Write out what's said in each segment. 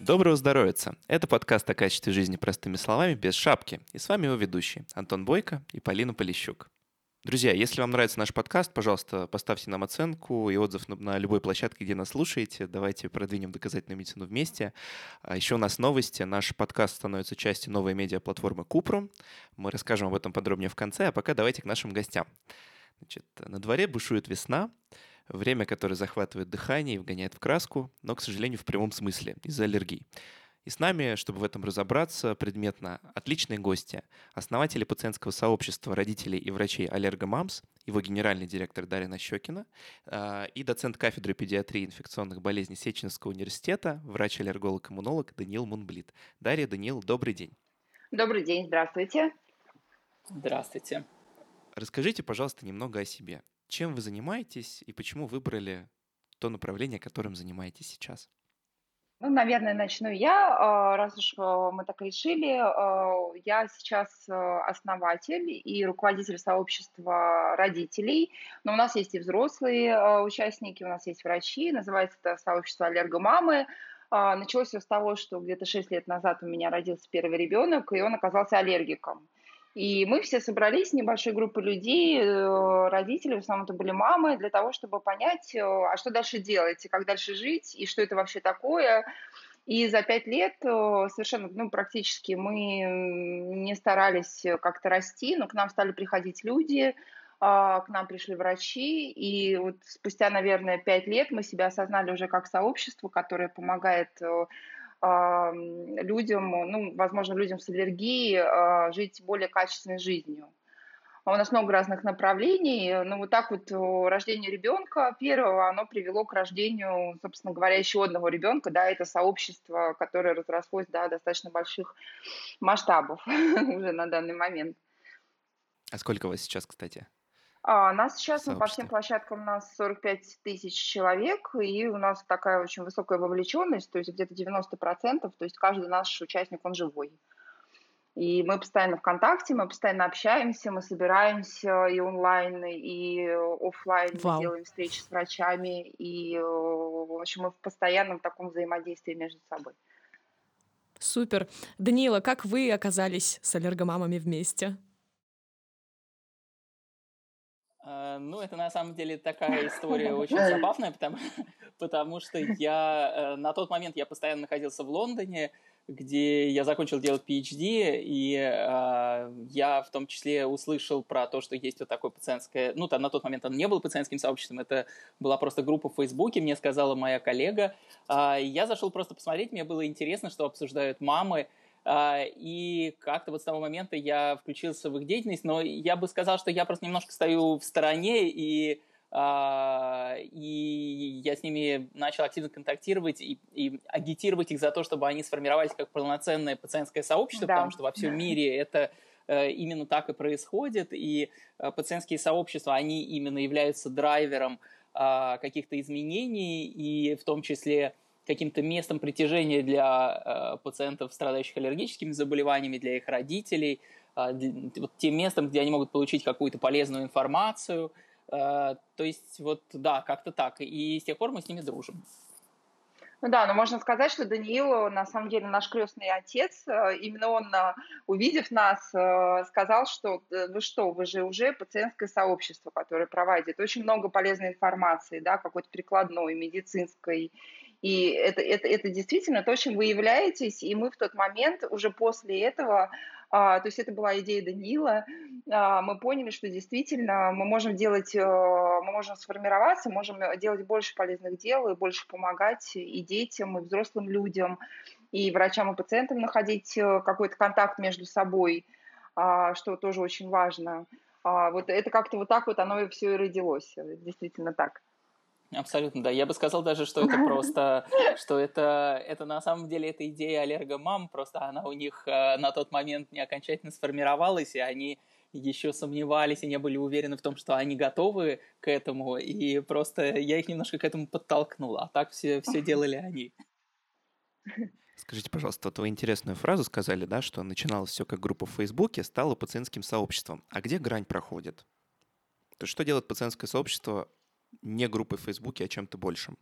Доброго здоровья! Это подкаст о качестве жизни простыми словами без шапки. И с вами его ведущие Антон Бойко и Полина Полищук. Друзья, если вам нравится наш подкаст, пожалуйста, поставьте нам оценку и отзыв на любой площадке, где нас слушаете. Давайте продвинем доказательную медицину вместе. А еще у нас новости. Наш подкаст становится частью новой медиаплатформы Купру. Мы расскажем об этом подробнее в конце, а пока давайте к нашим гостям. Значит, на дворе бушует весна, время, которое захватывает дыхание и вгоняет в краску, но, к сожалению, в прямом смысле, из-за аллергий. И с нами, чтобы в этом разобраться предметно, отличные гости, основатели пациентского сообщества родителей и врачей Аллергомамс, его генеральный директор Дарья Нащекина а, и доцент кафедры педиатрии и инфекционных болезней Сеченского университета, врач-аллерголог-иммунолог Даниил Мунблит. Дарья, Даниил, добрый день. Добрый день, здравствуйте. Здравствуйте. Расскажите, пожалуйста, немного о себе. Чем вы занимаетесь и почему выбрали то направление, которым занимаетесь сейчас? Ну, наверное, начну я, а, раз уж а, мы так решили. А, я сейчас основатель и руководитель сообщества родителей, но у нас есть и взрослые участники, у нас есть врачи, называется это сообщество аллергомамы. Началось все с того, что где-то 6 лет назад у меня родился первый ребенок, и он оказался аллергиком. И мы все собрались, небольшой группой людей, э, родители, в основном это были мамы, для того, чтобы понять, э, а что дальше делать, и как дальше жить, и что это вообще такое. И за пять лет э, совершенно, ну, практически мы не старались как-то расти, но к нам стали приходить люди, а, к нам пришли врачи, и вот спустя, наверное, пять лет мы себя осознали уже как сообщество, которое помогает людям, ну, возможно, людям с аллергией а, жить более качественной жизнью. А у нас много разных направлений. Ну, вот так вот рождение ребенка первого, оно привело к рождению, собственно говоря, еще одного ребенка. Да, это сообщество, которое разрослось до достаточно больших масштабов уже на данный момент. А сколько вас сейчас, кстати? А, нас сейчас ну, по всем площадкам у нас 45 тысяч человек, и у нас такая очень высокая вовлеченность, то есть где-то 90%, то есть каждый наш участник, он живой. И мы постоянно в контакте, мы постоянно общаемся, мы собираемся и онлайн, и офлайн, Вау. делаем встречи с врачами, и, в общем, мы в постоянном таком взаимодействии между собой. Супер. Данила, как вы оказались с аллергомамами вместе? Ну, это на самом деле такая история очень забавная, потому, потому что я э, на тот момент я постоянно находился в Лондоне, где я закончил делать PhD, и э, я в том числе услышал про то, что есть вот такое пациентское... Ну, там на тот момент он не был пациентским сообществом, это была просто группа в Фейсбуке, мне сказала моя коллега. Э, я зашел просто посмотреть, мне было интересно, что обсуждают мамы, а, и как-то вот с того момента я включился в их деятельность, но я бы сказал, что я просто немножко стою в стороне, и, а, и я с ними начал активно контактировать и, и агитировать их за то, чтобы они сформировались как полноценное пациентское сообщество, да. потому что во всем мире это э, именно так и происходит, и э, пациентские сообщества, они именно являются драйвером а, каких-то изменений, и в том числе каким-то местом притяжения для э, пациентов, страдающих аллергическими заболеваниями, для их родителей, э, для, вот тем местом, где они могут получить какую-то полезную информацию. Э, то есть вот да, как-то так. И с тех пор мы с ними дружим. Ну да, но можно сказать, что Даниил на самом деле наш крестный отец. Э, именно он, э, увидев нас, э, сказал, что вы что, вы же уже пациентское сообщество, которое проводит очень много полезной информации, да, какой-то прикладной, медицинской и это, это, это действительно то, чем вы являетесь. И мы в тот момент, уже после этого, а, то есть это была идея Данила, а, мы поняли, что действительно мы можем делать, а, мы можем сформироваться, можем делать больше полезных дел и больше помогать и детям, и взрослым людям, и врачам, и пациентам находить э, какой-то контакт между собой, а, что тоже очень важно. А, вот это как-то вот так вот оно и все и родилось, действительно так. Абсолютно, да. Я бы сказал даже, что это просто, что это, это на самом деле эта идея аллергомам, просто она у них э, на тот момент не окончательно сформировалась, и они еще сомневались и не были уверены в том, что они готовы к этому, и просто я их немножко к этому подтолкнул, а так все, все делали они. Скажите, пожалуйста, вот вы интересную фразу сказали, да, что начиналось все как группа в Фейсбуке, стало пациентским сообществом. А где грань проходит? То есть что делает пациентское сообщество не группой в Фейсбуке, а чем-то большим?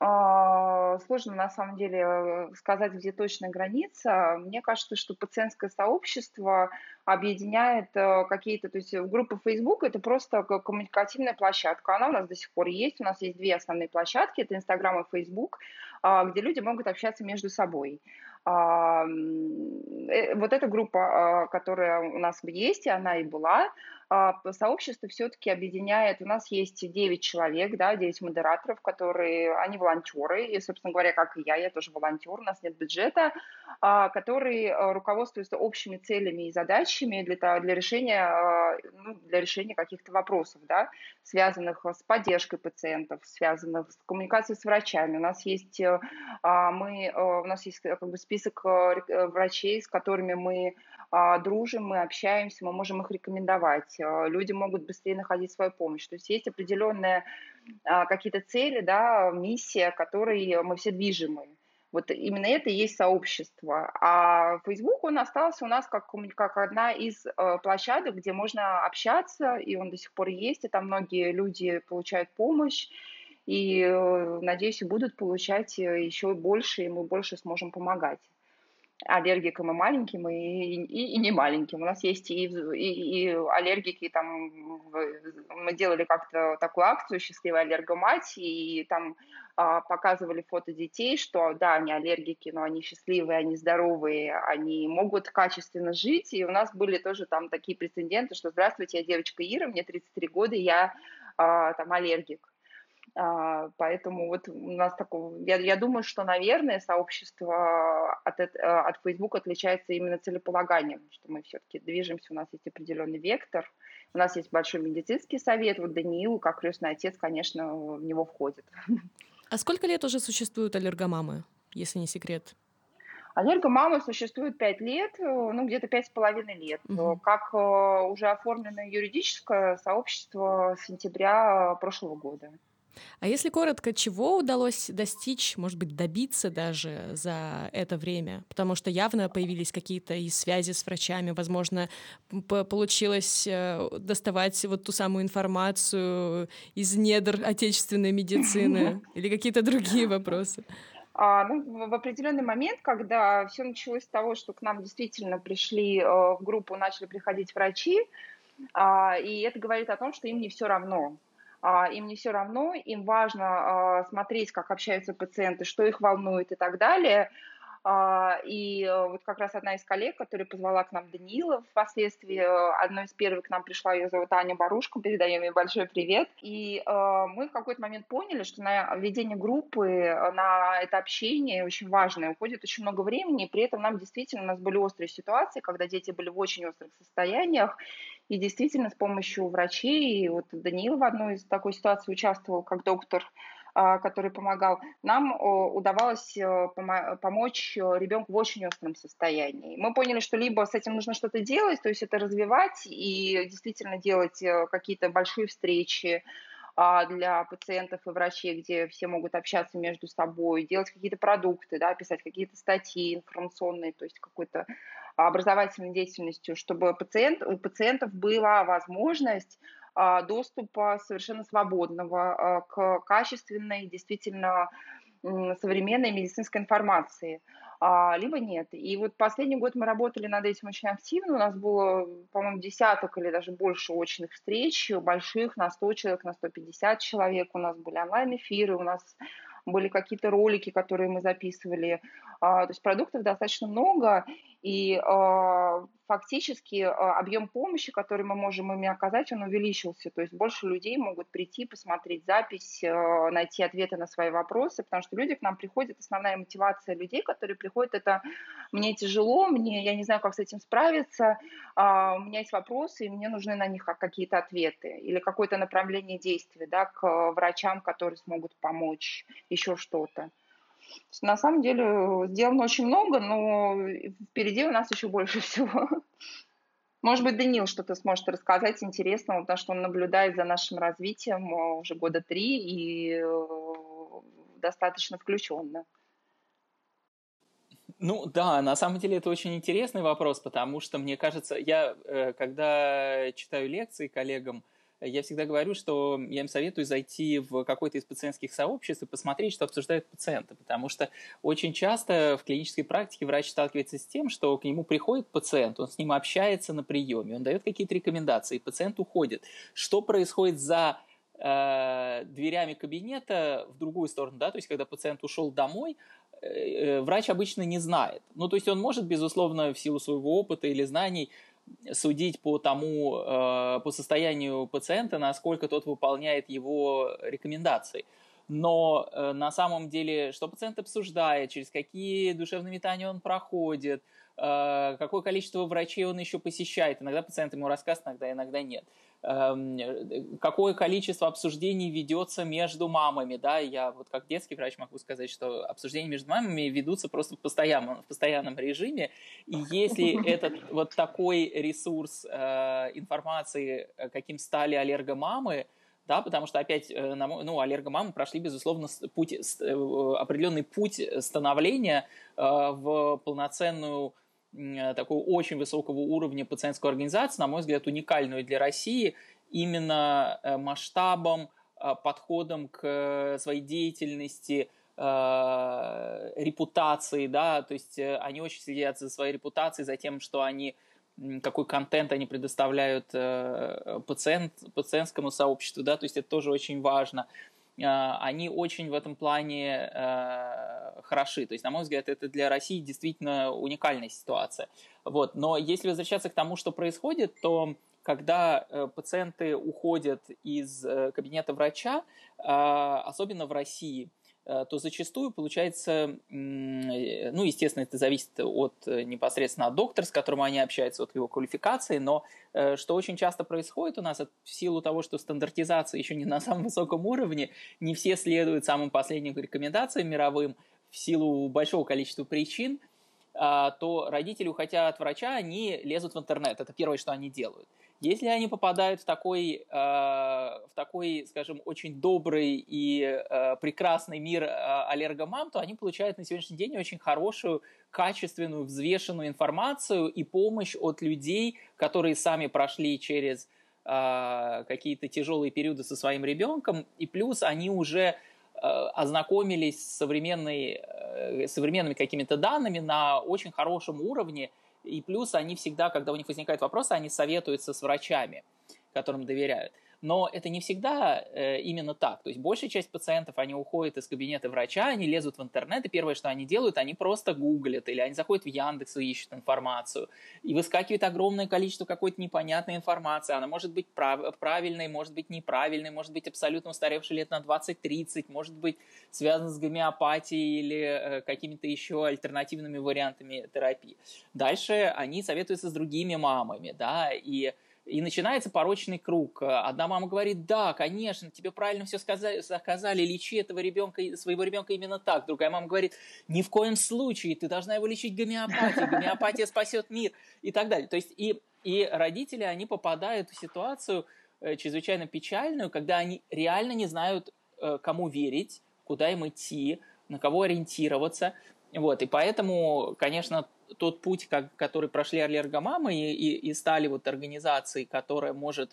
А, Сложно на самом деле э, сказать, где точная граница. Мне кажется, что пациентское сообщество объединяет э, какие-то, то есть э, группа Facebook это просто коммуникативная площадка. Она у нас до сих пор есть. У нас есть две основные площадки, это Instagram и Facebook, а, где люди могут общаться между собой. А, Вот эта группа, которая у нас есть, и она и была, сообщество все-таки объединяет, у нас есть 9 человек, да, 9 модераторов, которые, они волонтеры, и, собственно говоря, как и я, я тоже волонтер, у нас нет бюджета, а, которые э, руководствуются общими целями и задачами для, для решения, а, ну, для решения каких-то вопросов, да, связанных с поддержкой пациентов, связанных с коммуникацией с врачами. У нас есть, э, мы, э, у нас есть как бы список врачей, с которыми мы дружим, мы общаемся, мы можем их рекомендовать делать, а, люди могут быстрее находить свою помощь. То есть есть определенные а, какие-то цели, да, миссия, которые мы все движимы. Вот именно это и есть сообщество. А Facebook, он остался у нас как, как одна из э, площадок, где можно общаться, и он до сих пор есть, и там многие люди получают помощь, и, э, надеюсь, будут получать э, еще больше, и мы больше сможем помогать аллергикам и маленьким, и, и, и не маленьким. У нас есть и, и, и аллергики, там, мы делали как-то такую акцию «Счастливая аллергомать», и там а, показывали фото детей, что да, они аллергики, но они счастливые, они здоровые, они могут качественно жить, и у нас были тоже там такие прецеденты, что «Здравствуйте, я девочка Ира, мне 33 года, я а, там аллергик». А, поэтому вот у нас такого, я, я думаю, что, наверное, сообщество от, э, от Facebook отличается именно целеполаганием, что мы все-таки движемся, у нас есть определенный вектор, у нас есть большой медицинский совет, вот Даниил, как крестный отец, конечно, в него входит. А сколько лет уже существуют аллергомамы, если не секрет? Аллергомамы существует пять лет, э, ну где-то пять с половиной лет. Угу. Как уже оформлено юридическое сообщество с сентября прошлого года. А если коротко, чего удалось достичь, может быть, добиться даже за это время? Потому что явно появились какие-то и связи с врачами, возможно, получилось э, доставать вот ту самую информацию из недр отечественной медицины или какие-то другие вопросы. А, ну, в определенный момент, когда все началось с того, что к нам действительно пришли э, в группу, начали приходить врачи, а, и это говорит о том, что им не все равно. А, им не все равно, им важно а, смотреть, как общаются пациенты, что их волнует и так далее. А, и э, вот как раз одна из коллег, которая позвала к нам Даниила впоследствии, э, одной из первых к нам пришла, ее зовут Аня Барушка, передаем ей большой привет. И э, мы в какой-то момент поняли, что на ведение группы, на это общение очень важное, уходит очень много времени, и при этом нам действительно, у нас были острые ситуации, когда дети были в очень острых состояниях, и действительно с помощью врачей, и вот Даниил в одной из такой ситуации участвовал как доктор, а, который помогал, нам удавалось э, помочь э, ребенку в очень остром состоянии. Мы поняли, что либо с этим нужно что-то делать, то есть это развивать и действительно делать э, какие-то большие встречи, для пациентов и врачей, где все могут общаться между собой, делать какие-то продукты, да, писать какие-то статьи информационные, то есть какой-то образовательной деятельностью, чтобы пациент, у пациентов была возможность а, доступа совершенно свободного а, к качественной, действительно современной медицинской информации, а, либо нет. И вот последний год мы работали над этим очень активно. У нас было, по-моему, десяток или даже больше очных встреч, больших, на 100 человек, на 150 человек. У нас были онлайн-эфиры, у нас были какие-то ролики, которые мы записывали. То есть продуктов достаточно много, и э, фактически э, объем помощи, который мы можем ими оказать, он увеличился. То есть больше людей могут прийти, посмотреть запись, э, найти ответы на свои вопросы, потому что люди к нам приходят, основная мотивация людей, которые приходят, это мне тяжело, мне, я не знаю, как с этим справиться, у меня есть вопросы, и мне нужны на них какие-то ответы или какое-то направление действия да, к врачам, которые смогут помочь, еще что-то. На самом деле э, сделано очень много, но впереди у нас еще больше всего. Может быть, Данил что-то сможет рассказать интересного, потому что он наблюдает за нашим развитием э, уже года три и э, достаточно включенно. Ну да, на самом деле это очень интересный вопрос, потому что мне кажется, я когда читаю лекции коллегам, я всегда говорю, что я им советую зайти в какой-то из пациентских сообществ и посмотреть, что обсуждают пациенты, потому что очень часто в клинической практике врач сталкивается с тем, что к нему приходит пациент, он с ним общается на приеме, он дает какие-то рекомендации, пациент уходит. Что происходит за э, дверями кабинета в другую сторону, да, то есть когда пациент ушел домой, э, э, врач обычно не знает. Ну, то есть он может, безусловно, в силу своего опыта или знаний судить по тому, э, по состоянию пациента, насколько тот выполняет его рекомендации. Но э, на самом деле, что пациент обсуждает, через какие душевные метания он проходит, э, какое количество врачей он еще посещает. Иногда пациент ему рассказывает, иногда, иногда нет. Какое количество обсуждений ведется между мамами, да, я вот как детский врач могу сказать, что обсуждения между мамами ведутся просто в постоянном, в постоянном режиме, и если этот вот такой ресурс э, информации, э, каким стали аллергомамы, да, потому что опять, э, ну, аллергомамы прошли, безусловно, путь, определенный путь становления в полноценную Э, такого очень высокого уровня пациентскую организацию, на мой взгляд, уникальную для России именно э, масштабом, э, подходом к своей деятельности, репутации, да, то есть они очень следят за своей репутацией, за тем, что они какой контент они предоставляют пациент, пациентскому сообществу, да, то есть это тоже очень важно. Они очень в этом плане хороши. То есть, на мой взгляд, это для России действительно уникальная ситуация. Вот. Но если возвращаться к тому, что происходит, то когда э, пациенты уходят из э, кабинета врача, э, особенно в России, Э, то зачастую получается, э, ну, естественно, это зависит от э, непосредственно от доктора, с которым они общаются, от его квалификации, но что очень часто происходит у нас, в силу того, что стандартизация еще не на самом высоком уровне, не все следуют самым последним рекомендациям мировым в силу большого количества причин, то родители, уходя от врача, они лезут в интернет. Это первое, что они делают. Если они попадают в такой, э, в такой, скажем, очень добрый и э, прекрасный мир аллергомам, то они получают на сегодняшний день очень хорошую, качественную, взвешенную информацию и помощь от людей, которые сами прошли через какие-то тяжелые периоды со своим ребенком, и плюс они уже ознакомились с современной, э, современными какими-то данными на очень хорошем уровне, и плюс они всегда, когда у них возникают вопросы, они советуются с врачами, которым доверяют. Но это не всегда э, именно так. То есть большая часть пациентов, они уходят из кабинета врача, они лезут в интернет, и первое, что они делают, они просто гуглят, или они заходят в Яндекс и ищут информацию. И выскакивает огромное количество какой-то непонятной информации. Она может быть прав- правильной, может быть неправильной, может быть абсолютно устаревшей лет на 20-30, может быть связана с гомеопатией или э, какими-то еще альтернативными вариантами терапии. Дальше они советуются с другими мамами, да, и и начинается порочный круг. Одна мама говорит, да, конечно, тебе правильно все сказали, сказали лечи этого ребенка, своего ребенка именно так. Другая мама говорит, ни в коем случае, ты должна его лечить гомеопатией, гомеопатия спасет мир и так далее. То есть и, и родители, они попадают в ситуацию э, чрезвычайно печальную, когда они реально не знают, э, кому верить, куда им идти, на кого ориентироваться. Вот, и поэтому, конечно, тот путь, как, который прошли аллергомамы и, и, и стали вот организацией, которая может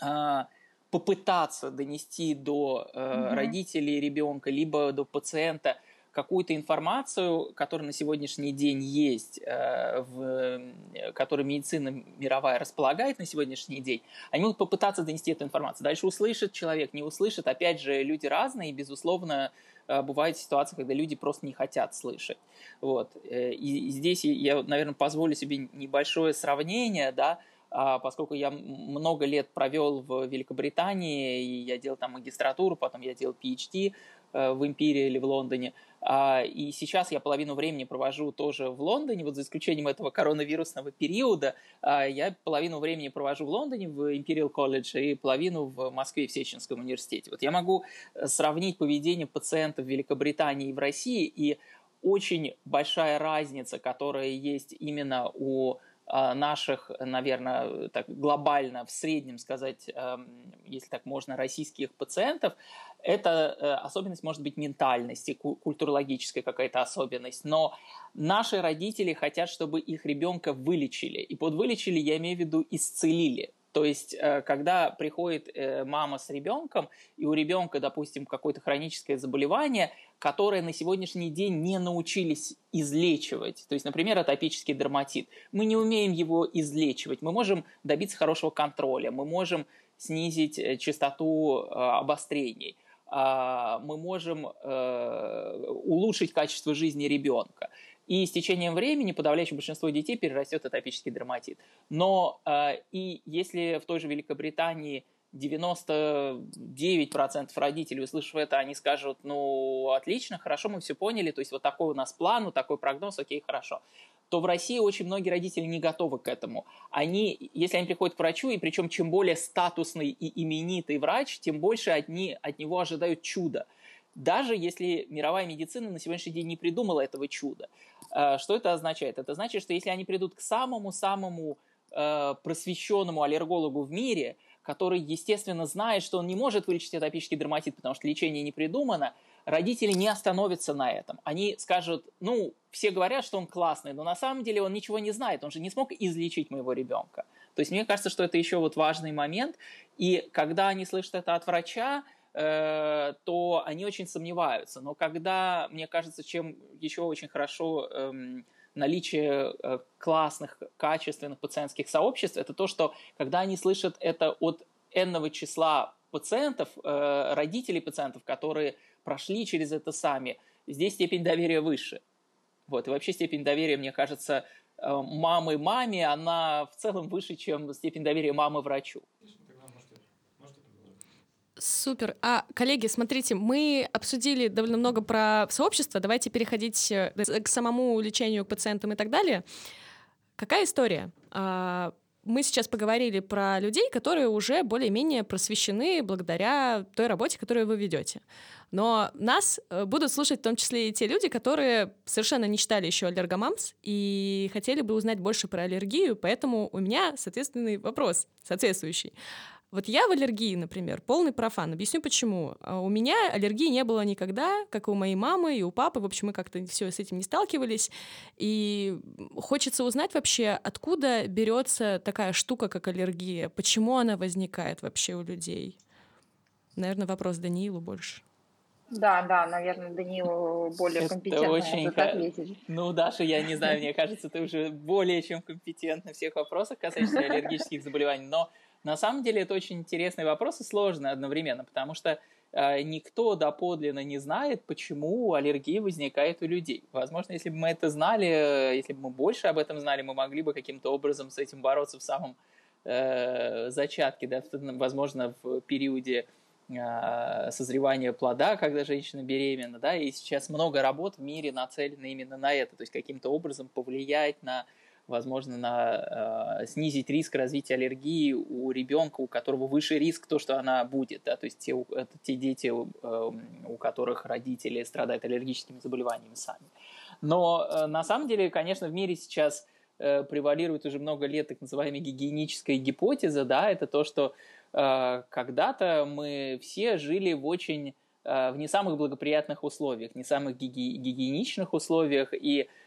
э, попытаться донести до э, mm-hmm. родителей ребенка, либо до пациента какую-то информацию, которая на сегодняшний день есть, э, в, которой медицина мировая располагает на сегодняшний день, они могут попытаться донести эту информацию. Дальше услышит человек, не услышит. Опять же, люди разные, и, безусловно, Э, бывают ситуации, когда люди просто не хотят слышать. Вот. Э, и здесь я, наверное, позволю себе небольшое сравнение, да, а, поскольку я много лет провел в Великобритании, и я делал там магистратуру, потом я делал PhD э, в Империи или в Лондоне. А, и сейчас я половину времени провожу тоже в Лондоне, вот за исключением этого коронавирусного периода, а, я половину времени провожу в Лондоне, в Imperial College, и половину в Москве, в Сеченском университете. Вот я могу сравнить поведение пациентов в Великобритании и в России, и очень большая разница, которая есть именно у наших, наверное, так глобально, в среднем сказать, эм, если так можно, российских пациентов, это э, особенность может быть ментальности, культурологическая какая-то особенность, но наши родители хотят, чтобы их ребенка вылечили. И под вылечили я имею в виду исцелили. То есть, э, когда приходит э, мама с ребенком, и у ребенка, допустим, какое-то хроническое заболевание, которое на сегодняшний день не научились излечивать, то есть, например, атопический дерматит, мы не умеем его излечивать, мы можем добиться хорошего контроля, мы можем снизить э, частоту обострений, а, мы можем улучшить качество жизни ребенка. И с течением времени подавляющее большинство детей перерастет атопический дерматит. Но э, и если в той же Великобритании 99% родителей, услышав это, они скажут, ну, отлично, хорошо, мы все поняли, то есть вот такой у нас план, вот такой прогноз, окей, хорошо. То в России очень многие родители не готовы к этому. Они, если они приходят к врачу, и причем чем более статусный и именитый врач, тем больше они от него ожидают чуда. Даже если мировая медицина на сегодняшний день не придумала этого чуда. Э, что это означает? Это значит, что если они придут к самому-самому э, просвещенному аллергологу в мире, который, естественно, знает, что он не может вылечить атопический дерматит, потому что лечение не придумано, родители не остановятся на этом. Они скажут, ну, все говорят, что он классный, но на самом деле он ничего не знает, он же не смог излечить моего ребенка. То есть мне кажется, что это еще вот важный момент. И когда они слышат это от врача, Э, то они очень сомневаются. Но когда, мне кажется, чем еще очень хорошо эм, наличие э, классных, качественных пациентских сообществ, это то, что когда они слышат это от энного числа пациентов, э, родителей пациентов, которые прошли через это сами, здесь степень доверия выше. Вот. И вообще степень доверия, мне кажется, мамы маме, она в целом выше, чем степень доверия мамы врачу. Супер. А, коллеги, смотрите, мы обсудили довольно много про сообщество. Давайте переходить э, к самому лечению к пациентам и так далее. Какая история? А, мы сейчас поговорили про людей, которые уже более-менее просвещены благодаря той работе, которую вы ведете. Но нас э, будут слушать в том числе и те люди, которые совершенно не читали еще аллергомамс и хотели бы узнать больше про аллергию, поэтому у меня соответственный вопрос, соответствующий. Вот я в аллергии, например, полный профан. Объясню почему. А у меня аллергии не было никогда, как и у моей мамы и у папы. В общем, мы как-то все с этим не сталкивались. И хочется узнать вообще, откуда берется такая штука, как аллергия, почему она возникает вообще у людей. Наверное, вопрос Даниилу больше. Да, да, наверное, Даниил более компетентно очень ответить. Ну, Даша, я не знаю, мне кажется, ты уже более чем компетентна в всех вопросах касающихся аллергических заболеваний, но на самом деле это очень интересный вопрос и сложный одновременно, потому что э, никто доподлинно не знает, почему аллергия возникает у людей. Возможно, если бы мы это знали, э, если бы мы больше об этом знали, мы могли бы каким-то образом с этим бороться в самом э, зачатке, да, возможно, в периоде э, созревания плода, когда женщина беременна, да, и сейчас много работ в мире нацелено именно на это, то есть каким-то образом повлиять на возможно, на, э, снизить риск развития аллергии у ребенка, у которого выше риск то, что она будет, да, то есть те, это те дети, э, у которых родители страдают аллергическими заболеваниями сами. Но э, на самом деле, конечно, в мире сейчас э, превалирует уже много лет так называемая гигиеническая гипотеза, да, это то, что э, когда-то мы все жили в очень э, в не самых благоприятных условиях, не самых гиги- гигиеничных условиях, и а,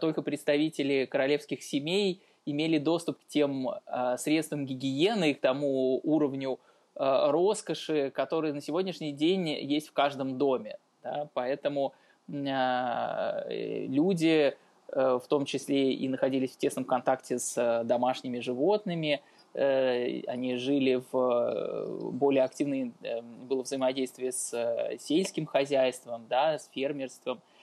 только представители королевских семей имели доступ к тем а, средствам гигиены, к тому уровню а, роскоши, который на сегодняшний день есть в каждом доме. Да? Поэтому люди, в том числе и находились в тесном контакте с домашними животными, э, они жили в более активное э, было взаимодействие с э, сельским хозяйством, да, с фермерством – а,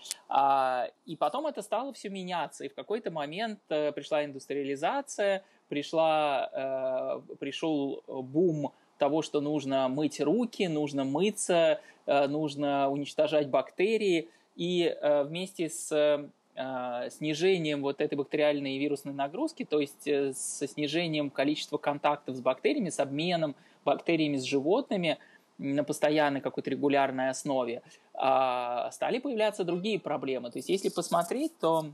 и потом это стало все меняться. И в какой-то момент э, пришла индустриализация, пришла, э, пришел бум того, что нужно мыть руки, нужно мыться, э, нужно уничтожать бактерии. И вместе с снижением вот этой бактериальной и вирусной нагрузки, то есть со снижением количества контактов с бактериями, с обменом бактериями с животными – на постоянной какой-то регулярной основе, а, стали появляться другие проблемы. То есть если посмотреть, то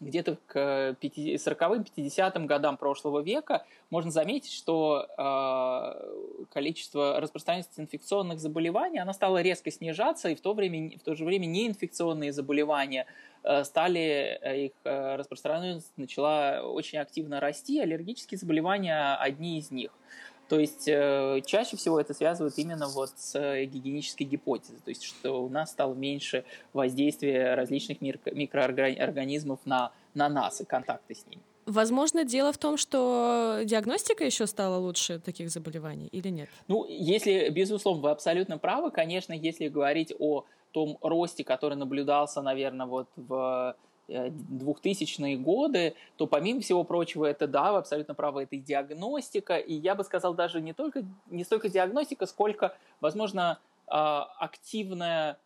где-то к 40-м, 50-м годам прошлого века можно заметить, что э, количество распространенности инфекционных заболеваний она стало резко снижаться, и в то, время, в то же время неинфекционные заболевания э, стали, э, их э, распространенность начала очень активно расти, аллергические заболевания одни из них. То есть э, чаще всего это связывают именно вот с э, гигиенической гипотезой, то есть что у нас стало меньше воздействия различных микроорганизмов на, на нас и контакты с ними. Возможно, дело в том, что диагностика еще стала лучше таких заболеваний или нет? Ну, если, безусловно, вы абсолютно правы, конечно, если говорить о том росте, который наблюдался, наверное, вот в 2000-е годы, то помимо всего прочего, это, да, вы абсолютно правы, это и диагностика, и я бы сказал даже не, только, не столько диагностика, сколько, возможно, а, активное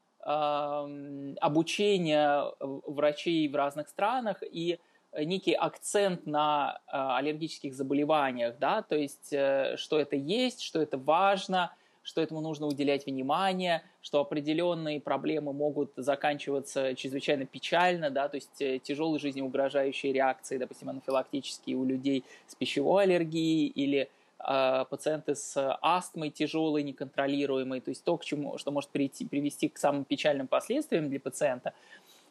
обучение врачей в разных странах и некий акцент на а, аллергических заболеваниях, да, то есть э, что это есть, что это важно – что этому нужно уделять внимание, что определенные проблемы могут заканчиваться чрезвычайно печально, да, то есть э, тяжелые жизнеугрожающие реакции, допустим, анафилактические у людей с пищевой аллергией или э, пациенты с астмой тяжелой, неконтролируемой, то есть то, к чему, что может прийти, привести к самым печальным последствиям для пациента.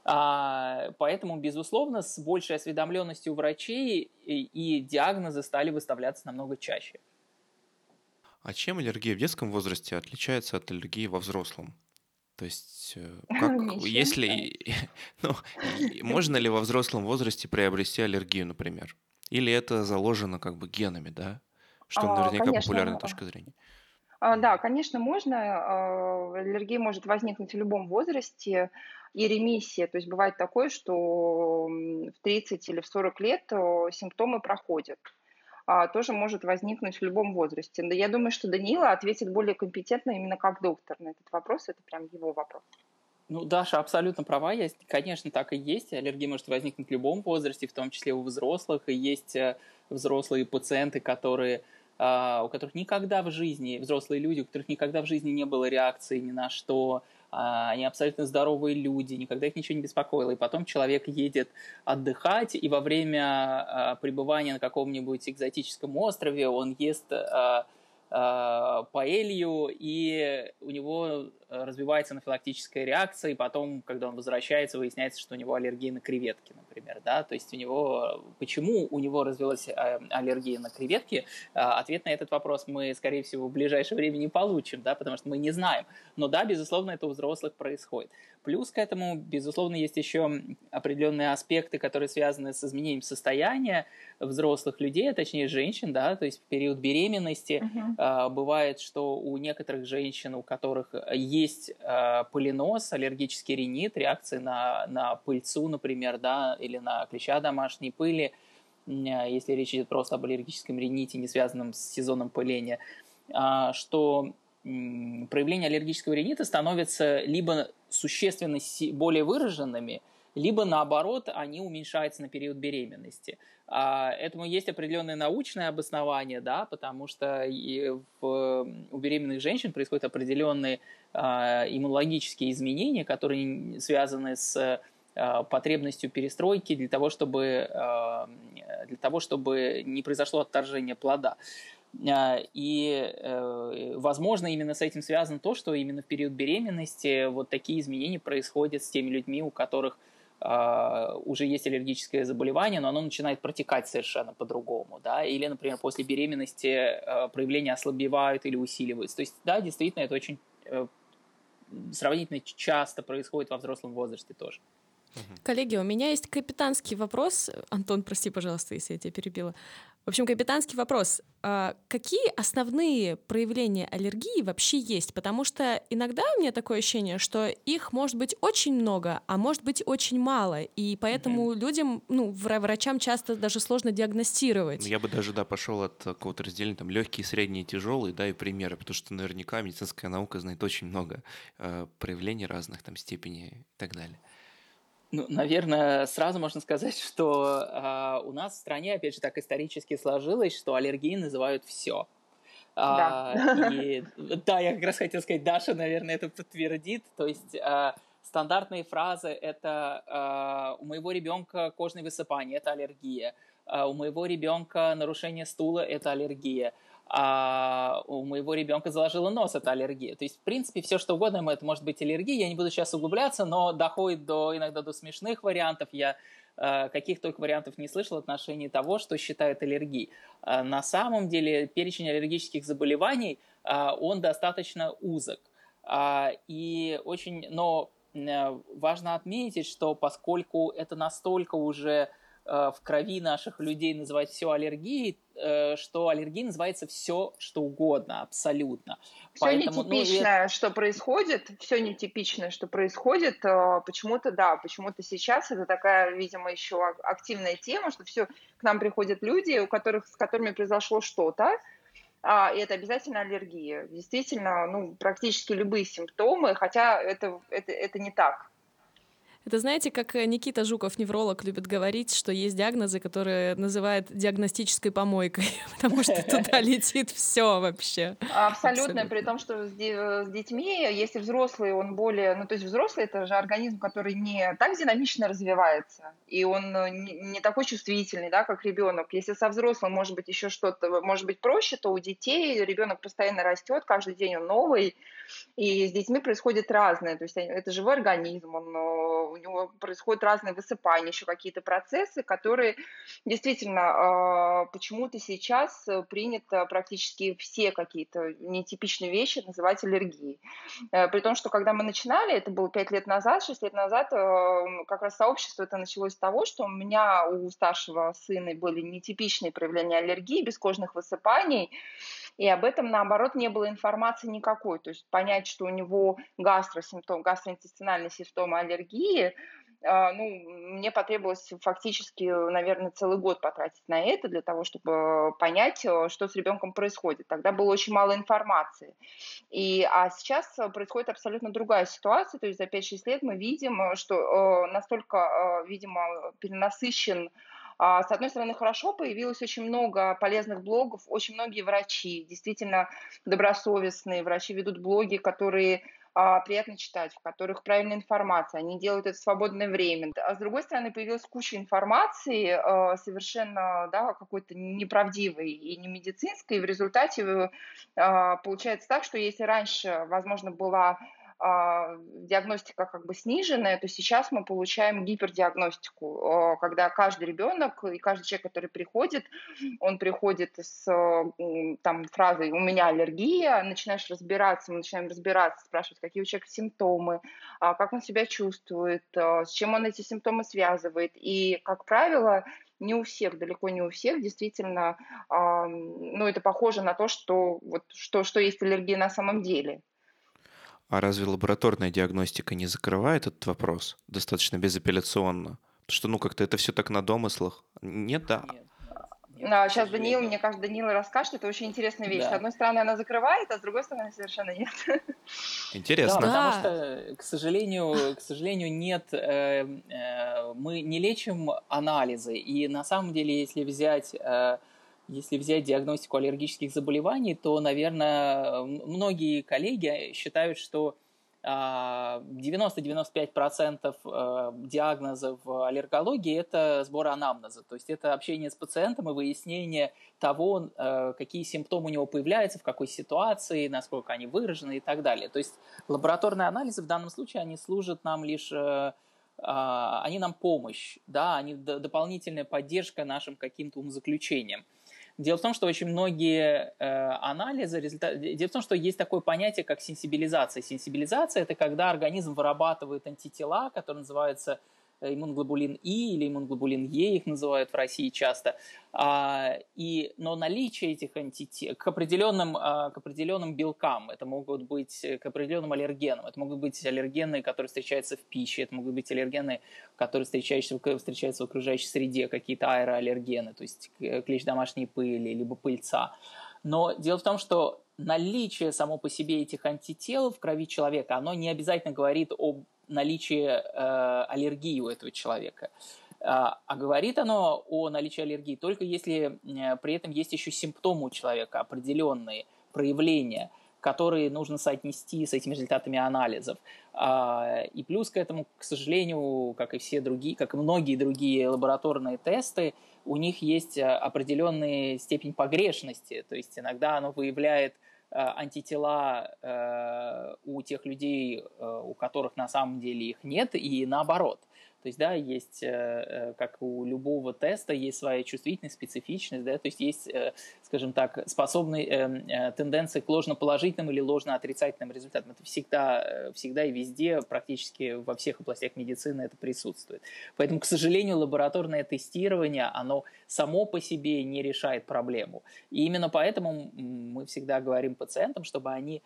А, поэтому, безусловно, с большей осведомленностью врачей и, и диагнозы стали выставляться намного чаще. А чем аллергия в детском возрасте отличается от аллергии во взрослом? То есть, э, как, если, ну, можно ли во взрослом возрасте приобрести аллергию, например? Или это заложено как бы генами, да? Что а, наверняка конечно. популярная точка зрения. А, да, конечно, можно. А, аллергия может возникнуть в любом возрасте и ремиссия. То есть бывает такое, что в 30 или в 40 лет симптомы проходят а, тоже может возникнуть в любом возрасте. Но я думаю, что Данила ответит более компетентно именно как доктор на этот вопрос. Это прям его вопрос. Ну, Даша абсолютно права, есть, конечно, так и есть. Аллергия может возникнуть в любом возрасте, в том числе у взрослых. И есть э, взрослые пациенты, которые, а, у которых никогда в жизни, взрослые люди, у которых никогда в жизни не было реакции ни на что, они абсолютно здоровые люди, никогда их ничего не беспокоило. И потом человек едет отдыхать, и во время а, пребывания на каком-нибудь экзотическом острове он ест а, паэлью, и у него развивается анафилактическая реакция, и потом, когда он возвращается, выясняется, что у него аллергия на креветки, например, да, то есть у него, почему у него развилась аллергия на креветки, ответ на этот вопрос мы, скорее всего, в ближайшее время не получим, да, потому что мы не знаем, но да, безусловно, это у взрослых происходит. Плюс к этому, безусловно, есть еще определенные аспекты, которые связаны с изменением состояния взрослых людей, а точнее женщин, да, то есть в период беременности uh-huh. бывает, что у некоторых женщин, у которых есть а, полинос, аллергический ринит, реакции на, на пыльцу, например, да, или на клеща домашней пыли, если речь идет просто об аллергическом рините, не связанном с сезоном пыления, а, что проявления аллергического ринита становятся либо существенно более выраженными, либо наоборот они уменьшаются на период беременности. А, этому есть определенное научное обоснование, да, потому что в, у беременных женщин происходят определенные иммунологические изменения, которые связаны с а, потребностью перестройки для того, чтобы, а, для того, чтобы не произошло отторжение плода. А, и, э, возможно, именно с этим связано то, что именно в период беременности вот такие изменения происходят с теми людьми, у которых а, уже есть аллергическое заболевание, но оно начинает протекать совершенно по-другому, да, или, например, после беременности а, проявления ослабевают или усиливаются. То есть, да, действительно, это очень э, сравнительно часто происходит во взрослом возрасте тоже. Коллеги, у меня есть капитанский вопрос. Антон, прости, пожалуйста, если я тебя перебила. В общем, капитанский вопрос. А какие основные проявления аллергии вообще есть? Потому что иногда у меня такое ощущение, что их может быть очень много, а может быть очень мало. И поэтому mm-hmm. людям, ну, врачам часто даже сложно диагностировать. Я бы даже, да, пошел от какого-то разделения, там, легкие, средние, тяжелые, да, и примеры, потому что наверняка медицинская наука знает очень много э, проявлений разных, там, степеней и так далее. Ну, наверное, сразу можно сказать, что э, у нас в стране, опять же, так исторически сложилось, что аллергии называют все. Да. А, и, да, я как раз хотел сказать, Даша, наверное, это подтвердит. То есть, а, стандартные фразы это у моего ребенка кожное высыпание, это аллергия, у моего ребенка нарушение стула, это аллергия, а у моего ребенка заложило нос, это аллергия. То есть, в принципе, все что угодно, это может быть аллергия. Я не буду сейчас углубляться, но доходит до иногда до смешных вариантов. Я э, каких только вариантов не слышал в отношении того, что считают аллергией. Э, на самом деле перечень аллергических заболеваний, э, он достаточно узок. И очень, но важно отметить, что поскольку это настолько уже в крови наших людей называть все аллергией, э, что аллергией называется все, что угодно, абсолютно. Все Поэтому, нетипичное, ну, что происходит, все нетипичное, что происходит, э, почему-то, да, почему-то сейчас это такая, видимо, еще активная тема, что все к нам приходят люди, у которых, с которыми произошло что-то, а, и это обязательно аллергия. Действительно, ну, практически любые симптомы, хотя это, это, это не так. Это знаете, как э, Никита Жуков, невролог, любит говорить, что есть диагнозы, которые называют диагностической помойкой, потому что туда летит все вообще. Абсолютно, при том, что с детьми, если взрослый, он более, ну то есть взрослый это же организм, который не так динамично развивается, и он э, не такой чувствительный, да, как ребенок. Если со взрослым может быть еще что-то, может быть проще, то у детей ребенок постоянно растет, каждый день он новый, и с детьми происходит разное, то есть это живой организм, он э, у него происходят разные высыпания, еще какие-то процессы, которые действительно а, почему-то сейчас э, принято практически все какие-то нетипичные вещи называть аллергией. Э, при том, что когда мы начинали, это было 5 лет назад, 6 лет назад, э, как раз сообщество это началось с того, что у меня, у старшего сына были нетипичные проявления аллергии, бескожных высыпаний, и об этом, наоборот, не было информации никакой. То есть понять, что у него гастросимптом, гастроинтестинальный симптом аллергии, а, ну, мне потребовалось фактически, наверное, целый год потратить на это для того, чтобы понять, э, что с ребенком происходит. Тогда было очень мало информации. И, а сейчас происходит абсолютно другая ситуация. То есть за 5-6 лет мы видим, э, что э, настолько, видимо, перенасыщен с одной стороны, хорошо, появилось очень много полезных блогов, очень многие врачи, действительно добросовестные врачи ведут блоги, которые а, приятно читать, в которых правильная информация, они делают это в свободное время. А с другой стороны, появилась куча информации, а, совершенно да, какой-то неправдивой и не медицинской, и в результате а, получается так, что если раньше, возможно, была а, диагностика как бы сниженная, то сейчас мы получаем гипердиагностику, а, когда каждый ребенок и каждый человек, который приходит, он приходит с там, фразой «у меня аллергия», начинаешь разбираться, мы начинаем разбираться, спрашивать, какие у человека симптомы, а, как он себя чувствует, с чем он эти симптомы связывает. И, как правило, не у всех, далеко не у всех, действительно, ну, это похоже на то, что, вот, что, что есть аллергия на самом деле. А разве лабораторная диагностика не закрывает этот вопрос достаточно безапелляционно? Потому что, ну, как-то это все так на домыслах. Нет, да? Нет. Нет, а, сейчас Даниил, мне кажется, Даниил расскажет, это очень интересная вещь. Да. С одной стороны, она закрывает, а с другой стороны, совершенно нет. Интересно. Да, потому что, к сожалению, к сожалению, нет, э, э, мы не лечим анализы. И на самом деле, если взять э, если взять диагностику аллергических заболеваний, то, наверное, многие коллеги считают, что 90-95% а, э, диагнозов аллергологии – это сбор анамнеза, то есть это общение с пациентом и выяснение того, э, какие симптомы у него появляются, в какой ситуации, насколько они выражены и так далее. То есть лабораторные анализы в данном случае, они служат нам лишь э, а, они нам помощь, да, они дополнительная поддержка нашим каким-то умозаключениям. Дело в том, что очень многие э, анализы, результат... дело в том, что есть такое понятие, как сенсибилизация. Сенсибилизация – это когда организм вырабатывает антитела, которые называются иммуноглобулин И или иммуноглобулин Е, их называют в России часто. А, и, но наличие этих антител к определенным, а, к определенным белкам, это могут быть к определенным аллергенам, это могут быть аллергены, которые встречаются в пище, это могут быть аллергены, которые встречаются, встречаются в окружающей среде, какие-то аэроаллергены, то есть клещ домашней пыли, либо пыльца. Но дело в том, что наличие само по себе этих антител в крови человека, оно не обязательно говорит об наличие э, аллергии у этого человека. А, а говорит оно о наличии аллергии только если э, при этом есть еще симптомы у человека, определенные проявления. которые нужно соотнести с этими результатами анализов. А, и плюс к этому, к сожалению, как и все другие, как и многие другие лабораторные тесты, у них есть э, определенная степень погрешности. То есть иногда оно выявляет антитела э, у тех людей, у которых на самом деле их нет, и наоборот – то есть, да, есть, э, э, как у любого теста, есть своя чувствительность, специфичность, да, то есть есть, э, скажем так, способные тенденции к ложноположительным или ложноотрицательным результатам. Это всегда, всегда и везде, практически во всех областях медицины это присутствует. Поэтому, к сожалению, лабораторное тестирование, оно само по себе не решает проблему. И именно поэтому мы всегда говорим пациентам, чтобы они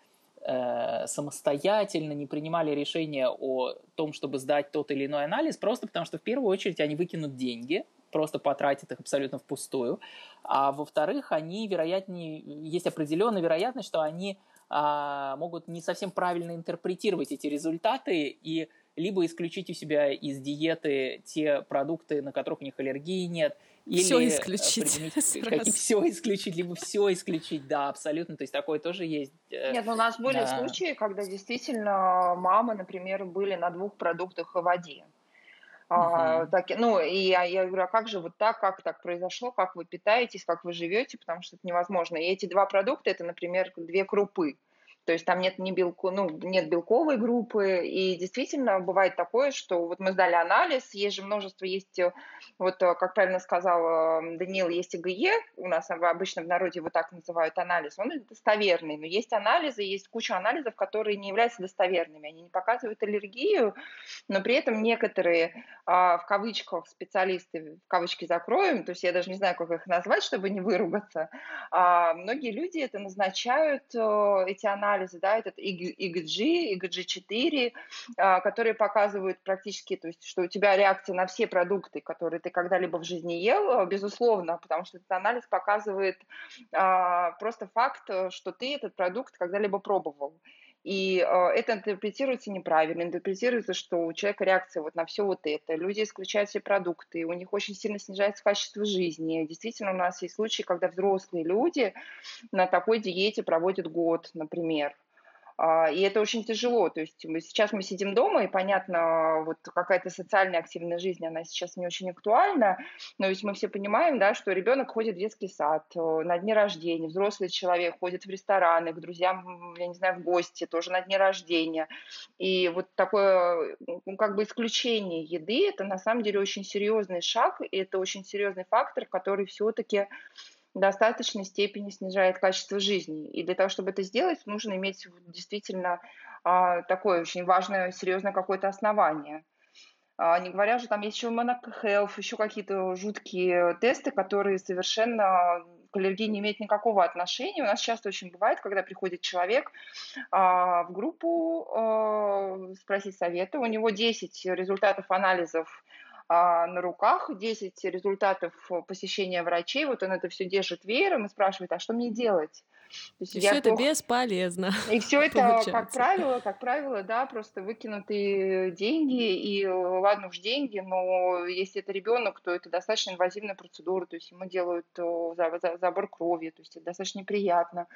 Э, самостоятельно не принимали решения о том, чтобы сдать тот или иной анализ, просто потому что в первую очередь они выкинут деньги, просто потратят их абсолютно впустую, а во-вторых, они, вероятнее, есть определенная вероятность, что они а, могут не совсем правильно интерпретировать эти результаты и либо исключить у себя из диеты те продукты, на которых у них аллергии нет, или все исключить. Какие, все исключить, либо все исключить, да, абсолютно. То есть такое тоже есть. Э, Нет, ну у нас были да. случаи, когда действительно мамы, например, были на двух продуктах в воде. Uh-huh. А, так, ну, и я, я говорю, а как же вот так, как так произошло, как вы питаетесь, как вы живете, потому что это невозможно. И эти два продукта, это, например, две крупы. То есть там нет, не белку, ну, нет белковой группы, и действительно бывает такое, что вот мы сдали анализ, есть же множество, есть, э, вот э, как правильно сказал э, Даниил, есть ИГЕ, у нас обычно в народе его так называют анализ, он достоверный, но есть анализы, есть куча анализов, которые не являются достоверными, они не показывают аллергию, но при этом некоторые, а, в кавычках, специалисты, в кавычки закроем, то есть я даже не знаю, как их назвать, чтобы не выругаться, а, многие люди это назначают, эти анализы, анализы, да, этот EGG, EGG4, а, которые показывают практически, то есть, что у тебя реакция на все продукты, которые ты когда-либо в жизни ел, а, безусловно, потому что этот анализ показывает а, просто факт, что ты этот продукт когда-либо пробовал. И э, это интерпретируется неправильно, интерпретируется, что у человека реакция вот на все вот это. Люди исключают все продукты, у них очень сильно снижается качество жизни. Действительно, у нас есть случаи, когда взрослые люди на такой диете проводят год, например. А, и это очень тяжело. То есть мы, сейчас мы сидим дома, и понятно, вот какая-то социальная активная жизнь, она сейчас не очень актуальна, но ведь мы все понимаем, да, что ребенок ходит в детский сад, э, на дни рождения, взрослый человек ходит в рестораны, к друзьям, я не знаю, в гости, тоже на дни рождения. И вот такое, ну, как бы исключение еды, это на самом деле очень серьезный шаг, и это очень серьезный фактор, который все-таки достаточной степени снижает качество жизни. И для того, чтобы это сделать, нужно иметь действительно а, такое очень важное, серьезное какое-то основание. А, не говоря же, там есть еще Monaco Health, еще какие-то жуткие тесты, которые совершенно к аллергии не имеют никакого отношения. У нас часто очень бывает, когда приходит человек а, в группу а, спросить совета, у него 10 результатов анализов а, на руках 10 результатов посещения врачей, вот он это все держит веером и спрашивает, а что мне делать? То есть и все это плохо... бесполезно. И все это, как правило, как правило, да, просто выкинутые деньги, и ладно уж деньги, но если это ребенок, то это достаточно инвазивная процедура, то есть ему делают забор крови, то есть это достаточно неприятно.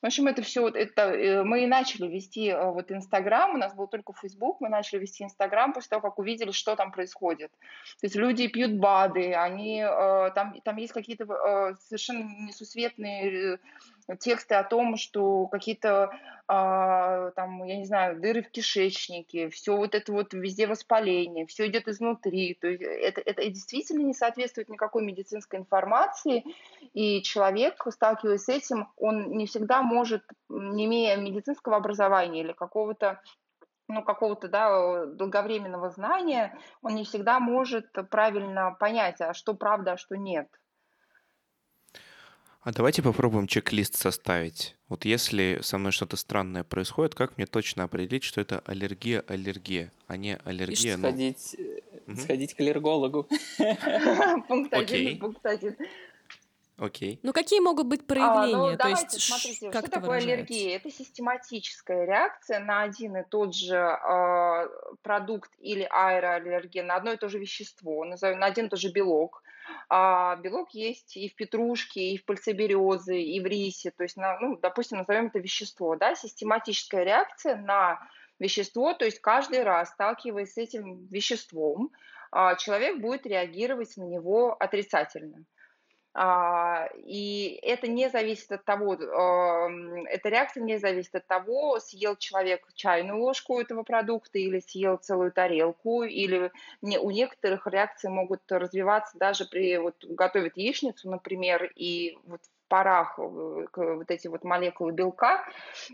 В общем, это все, это, э, мы и начали вести э, вот Инстаграм, у нас был только Фейсбук, мы начали вести Инстаграм после того, как увидели, что там происходит. То есть люди пьют БАДы, они, э, там, там есть какие-то совершенно несусветные тексты о том, что какие-то а, там, я не знаю, дыры в кишечнике, все вот это вот везде воспаление, все идет изнутри. То есть это, это действительно не соответствует никакой медицинской информации, и человек, сталкиваясь с этим, он не всегда может, не имея медицинского образования или какого-то ну, какого-то да, долговременного знания, он не всегда может правильно понять, а что правда, а что нет. А давайте попробуем чек-лист составить. Вот если со мной что-то странное происходит, как мне точно определить, что это аллергия-аллергия, а не аллергия? Ну... Сходить, угу. сходить к аллергологу. Пункт один, пункт один. Окей. Ну какие могут быть проявления? А, ну, давайте, есть, смотрите, как что такое аллергия? Это систематическая реакция на один и тот же э, продукт или аэроаллерген, на одно и то же вещество, назовем, на один и тот же белок. А белок есть и в петрушке, и в пальцеберезе, и в рисе. То есть, на, ну, допустим, назовем это вещество. Да? Систематическая реакция на вещество, то есть каждый раз, сталкиваясь с этим веществом, а, человек будет реагировать на него отрицательно. А, и это не зависит от того, эта реакция не зависит от того, съел человек чайную ложку этого продукта или съел целую тарелку, или у некоторых реакции могут развиваться даже при вот готовят яичницу, например, и вот в парах э, вот эти вот молекулы белка,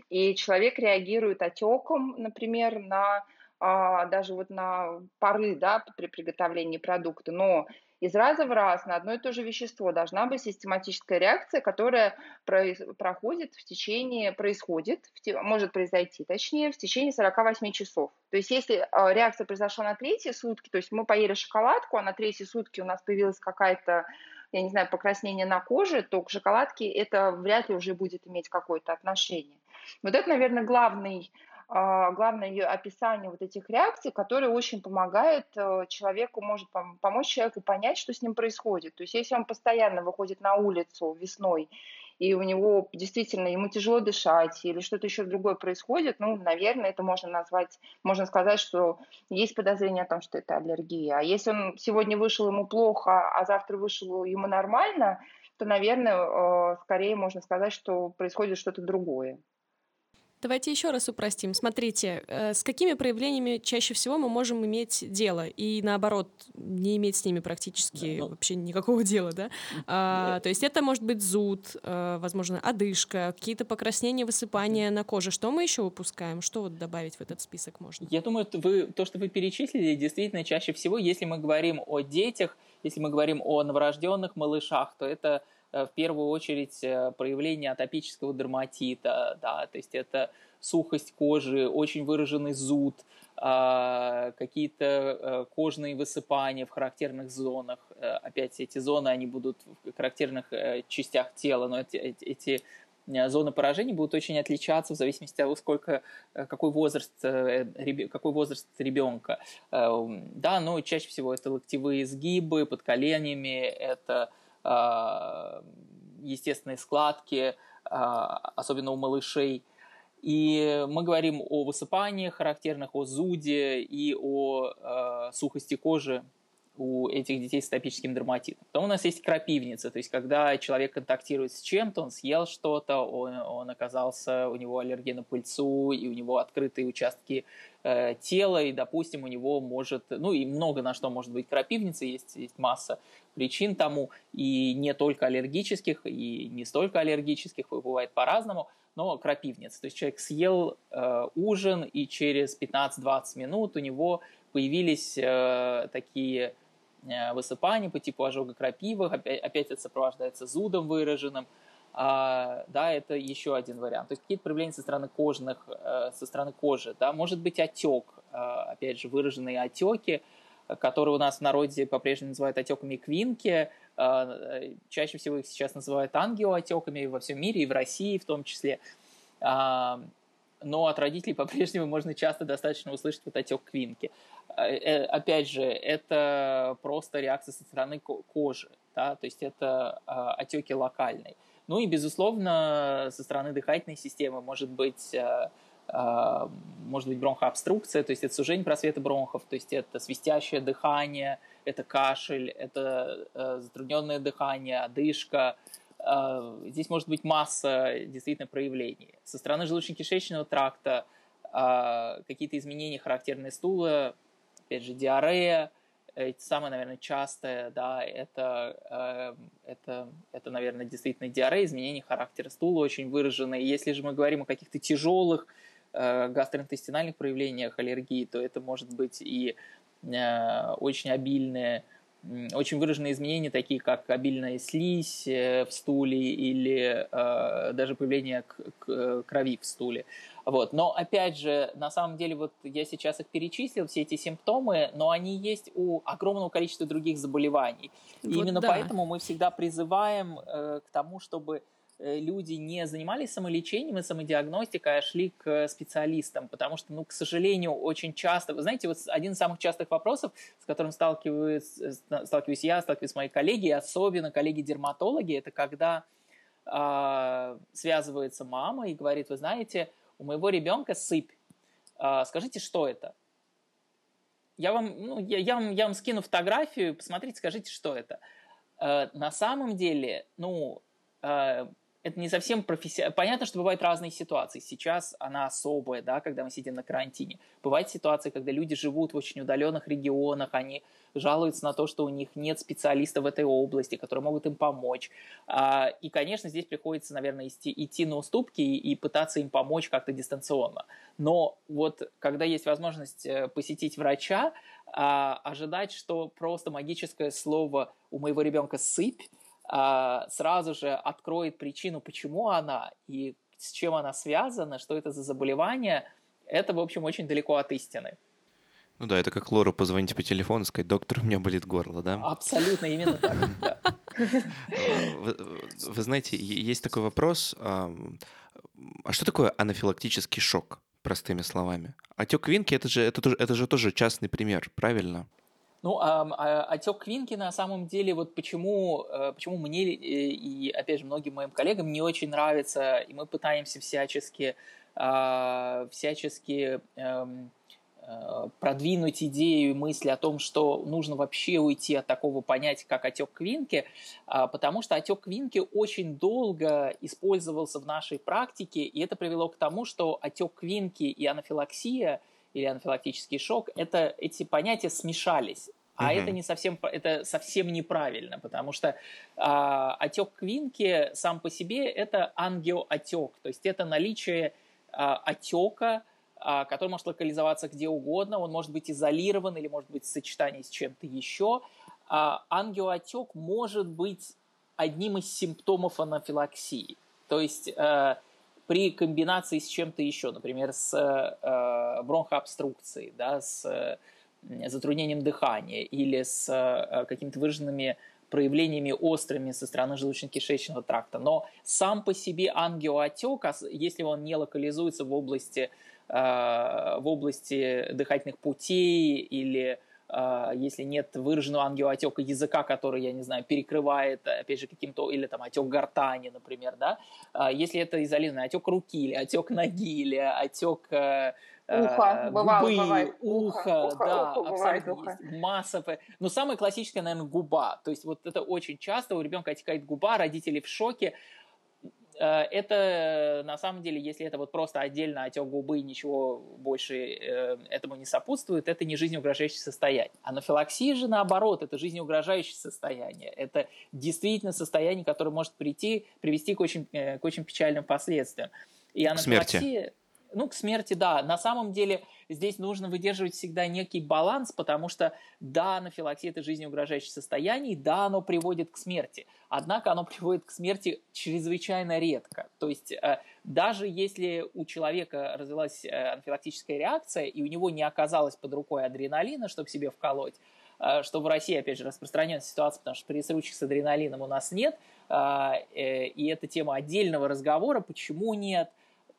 и человек реагирует отеком, например, на даже вот на пары, да, при приготовлении продукта, но из раза в раз на одно и то же вещество должна быть систематическая реакция, которая проходит в течение, происходит, может произойти, точнее, в течение 48 часов. То есть если а, реакция произошла на третьи сутки, то есть мы поели шоколадку, а на третьи сутки у нас появилась какая-то я не знаю, покраснение на коже, то к шоколадке это вряд ли уже будет иметь какое-то отношение. Вот это, наверное, главный а, главное ее описание вот этих реакций, которые очень помогает э, человеку, может помочь человеку понять, что с ним происходит. То есть если он постоянно выходит на улицу весной, и у него действительно ему тяжело дышать или что-то еще другое происходит, ну, наверное, это можно назвать, можно сказать, что есть подозрение о том, что это аллергия. А если он сегодня вышел ему плохо, а завтра вышел ему нормально, то, наверное, э, скорее можно сказать, что происходит что-то другое. Давайте еще раз упростим. Смотрите, э, с какими проявлениями чаще всего мы можем иметь дело, и наоборот, не иметь с ними практически да, ну, вообще никакого дела, да? А, то есть это может быть зуд, э, возможно, одышка, какие-то покраснения, высыпания на коже. Что мы еще выпускаем? Что вот добавить в этот список можно? Я думаю, вы, то, что вы перечислили, действительно чаще всего, если мы говорим о детях, если мы говорим о новорожденных малышах, то это в первую очередь э, проявление атопического дерматита, да, то есть это сухость кожи, очень выраженный зуд, а, какие-то э, кожные высыпания в характерных зонах. Опять эти зоны, они будут в характерных частях тела, но эти, эти зоны поражения будут очень отличаться в зависимости от того, сколько, какой возраст, какой возраст ребенка. Да, но чаще всего это локтевые сгибы под коленями, это естественные складки, а, особенно у малышей. И мы говорим о высыпаниях характерных, о зуде и о э, сухости кожи у этих детей с атопическим дерматитом. Потом у нас есть крапивница, то есть когда человек контактирует с чем-то, он съел что-то, он, он оказался, у него аллергия на пыльцу, и у него открытые участки э, тела, и, допустим, у него может, ну и много на что может быть крапивница, есть, есть масса причин тому, и не только аллергических, и не столько аллергических, бывает по-разному, но крапивница. То есть человек съел э, ужин, и через 15-20 минут у него появились э, такие э, высыпания по типу ожога крапивы, опять, опять это сопровождается зудом выраженным, а, да, это еще один вариант. То есть какие-то проявления со стороны кожных, э, со стороны кожи, да, может быть отек, э, опять же, выраженные отеки, которые у нас в народе по-прежнему называют отеками квинки. Чаще всего их сейчас называют ангиоотеками во всем мире, и в России в том числе. Но от родителей по-прежнему можно часто достаточно услышать вот отек квинки. А, э, опять же, это просто реакция со стороны кожи, да, то есть это отеки локальные. Ну и, безусловно, со стороны дыхательной системы может быть а, может быть бронхообструкция, то есть это сужение просвета бронхов, то есть это свистящее дыхание, это кашель, это э, затрудненное дыхание, одышка. Здесь может быть масса действительно проявлений. Со стороны желудочно-кишечного тракта какие-то изменения характерные стула, опять же диарея, самое, наверное, частое, да, это, это, это, наверное, действительно диарея, изменение характера стула очень выраженные. Если же мы говорим о каких-то тяжелых Э, гастроинтестинальных проявлениях аллергии, то это может быть и э, очень обильные, очень выраженные изменения, такие как обильная слизь э, в стуле или даже появление крови в стуле. Вот. Но опять же, на самом деле, вот я сейчас их перечислил, все эти симптомы, но они есть у огромного количества других заболеваний. И вот именно да. поэтому мы всегда призываем э, к тому, чтобы э, люди не занимались самолечением и самодиагностикой, а шли к специалистам, потому что, ну, к сожалению, очень часто, вы знаете, вот один из самых частых вопросов, с которым сталкиваюсь, э, сталкиваюсь я, сталкиваюсь мои коллеги, особенно коллеги-дерматологи, это когда э, связывается мама и говорит, вы знаете, у моего ребенка сыпь, э, скажите, что это? Я вам, ну, я, я, вам, я вам скину фотографию, посмотрите, скажите, что это. Э, на самом деле, ну, э, это не совсем профессионально. Понятно, что бывают разные ситуации. Сейчас она особая, да, когда мы сидим на карантине. Бывают ситуации, когда люди живут в очень удаленных регионах, они жалуются на то, что у них нет специалистов в этой области, которые могут им помочь. А, и, конечно, здесь приходится, наверное, идти, идти на уступки и, пытаться им помочь как-то дистанционно. Но вот когда есть возможность э, посетить врача, а, ожидать, что просто магическое слово у моего ребенка сыпь сразу же откроет причину, почему она и с чем она связана, что это за заболевание, это, в общем, очень далеко от истины. Ну да, это как Лору позвонить по телефону и сказать, доктор, у меня болит горло, да? Абсолютно, именно так, вы, знаете, есть такой вопрос, а что такое анафилактический шок? простыми словами. Отек Квинки это же, это, это же тоже частный пример, правильно? Ну, а, а, отек Квинки на самом деле, вот почему, э, почему мне и, опять же, многим моим коллегам не очень нравится, и мы пытаемся всячески, а, всячески эм, Э, продвинуть идею и мысли о том, что нужно вообще уйти от такого понятия, как отек квинки, а, потому что отек квинки очень долго использовался в нашей практике, и это привело к тому, что отек квинки и анафилаксия или анафилактический шок, это, эти понятия смешались. А угу. это не совсем, это совсем неправильно, потому что а, отек квинки сам по себе это ангиоотек, то есть это наличие а, отека, а, который может локализоваться где угодно, он может быть изолирован или может быть в сочетании с чем-то еще. А, ангиоотек может быть одним из симптомов анафилаксии. То есть э, при комбинации с чем-то еще, например, с э, бронхообструкцией, да, с затруднением дыхания или с э, какими-то выраженными проявлениями острыми со стороны желудочно-кишечного тракта. Но сам по себе ангиоотек, если он не локализуется в области Э, в области дыхательных путей или если нет выраженного ангиоотека языка, который, я не знаю, перекрывает, опять же, каким-то, или там отек гортани, например, да, э, если это изолированный отек руки, или отек ноги, или отек Ухо, бывало, губы, бывает. Ухо, ухо, да, ухо, абсолютно ухо. есть. Масса. Но самое классическое, наверное, губа. То есть вот это очень часто у ребенка отекает губа, родители в шоке. Э, это на самом деле, если это вот просто отдельно отек губы, ничего больше э, этому не сопутствует, это не жизнеугрожающее состояние. Анафилаксия же наоборот, это жизнеугрожающее состояние. Это действительно состояние, которое может прийти, привести к очень, э, к очень печальным последствиям. И анафилаксия, смерти. Ну, к смерти, да. На самом деле здесь нужно выдерживать всегда некий баланс, потому что, да, анафилаксия – это жизнеугрожающее состояние, да, оно приводит к смерти. Однако оно приводит к смерти чрезвычайно редко. То есть э, даже если у человека развилась э, анафилактическая реакция, и у него не оказалось под рукой адреналина, чтобы себе вколоть, э, что в России, опять же, распространенная ситуация, потому что присручек с адреналином у нас нет, и это тема отдельного разговора, почему нет,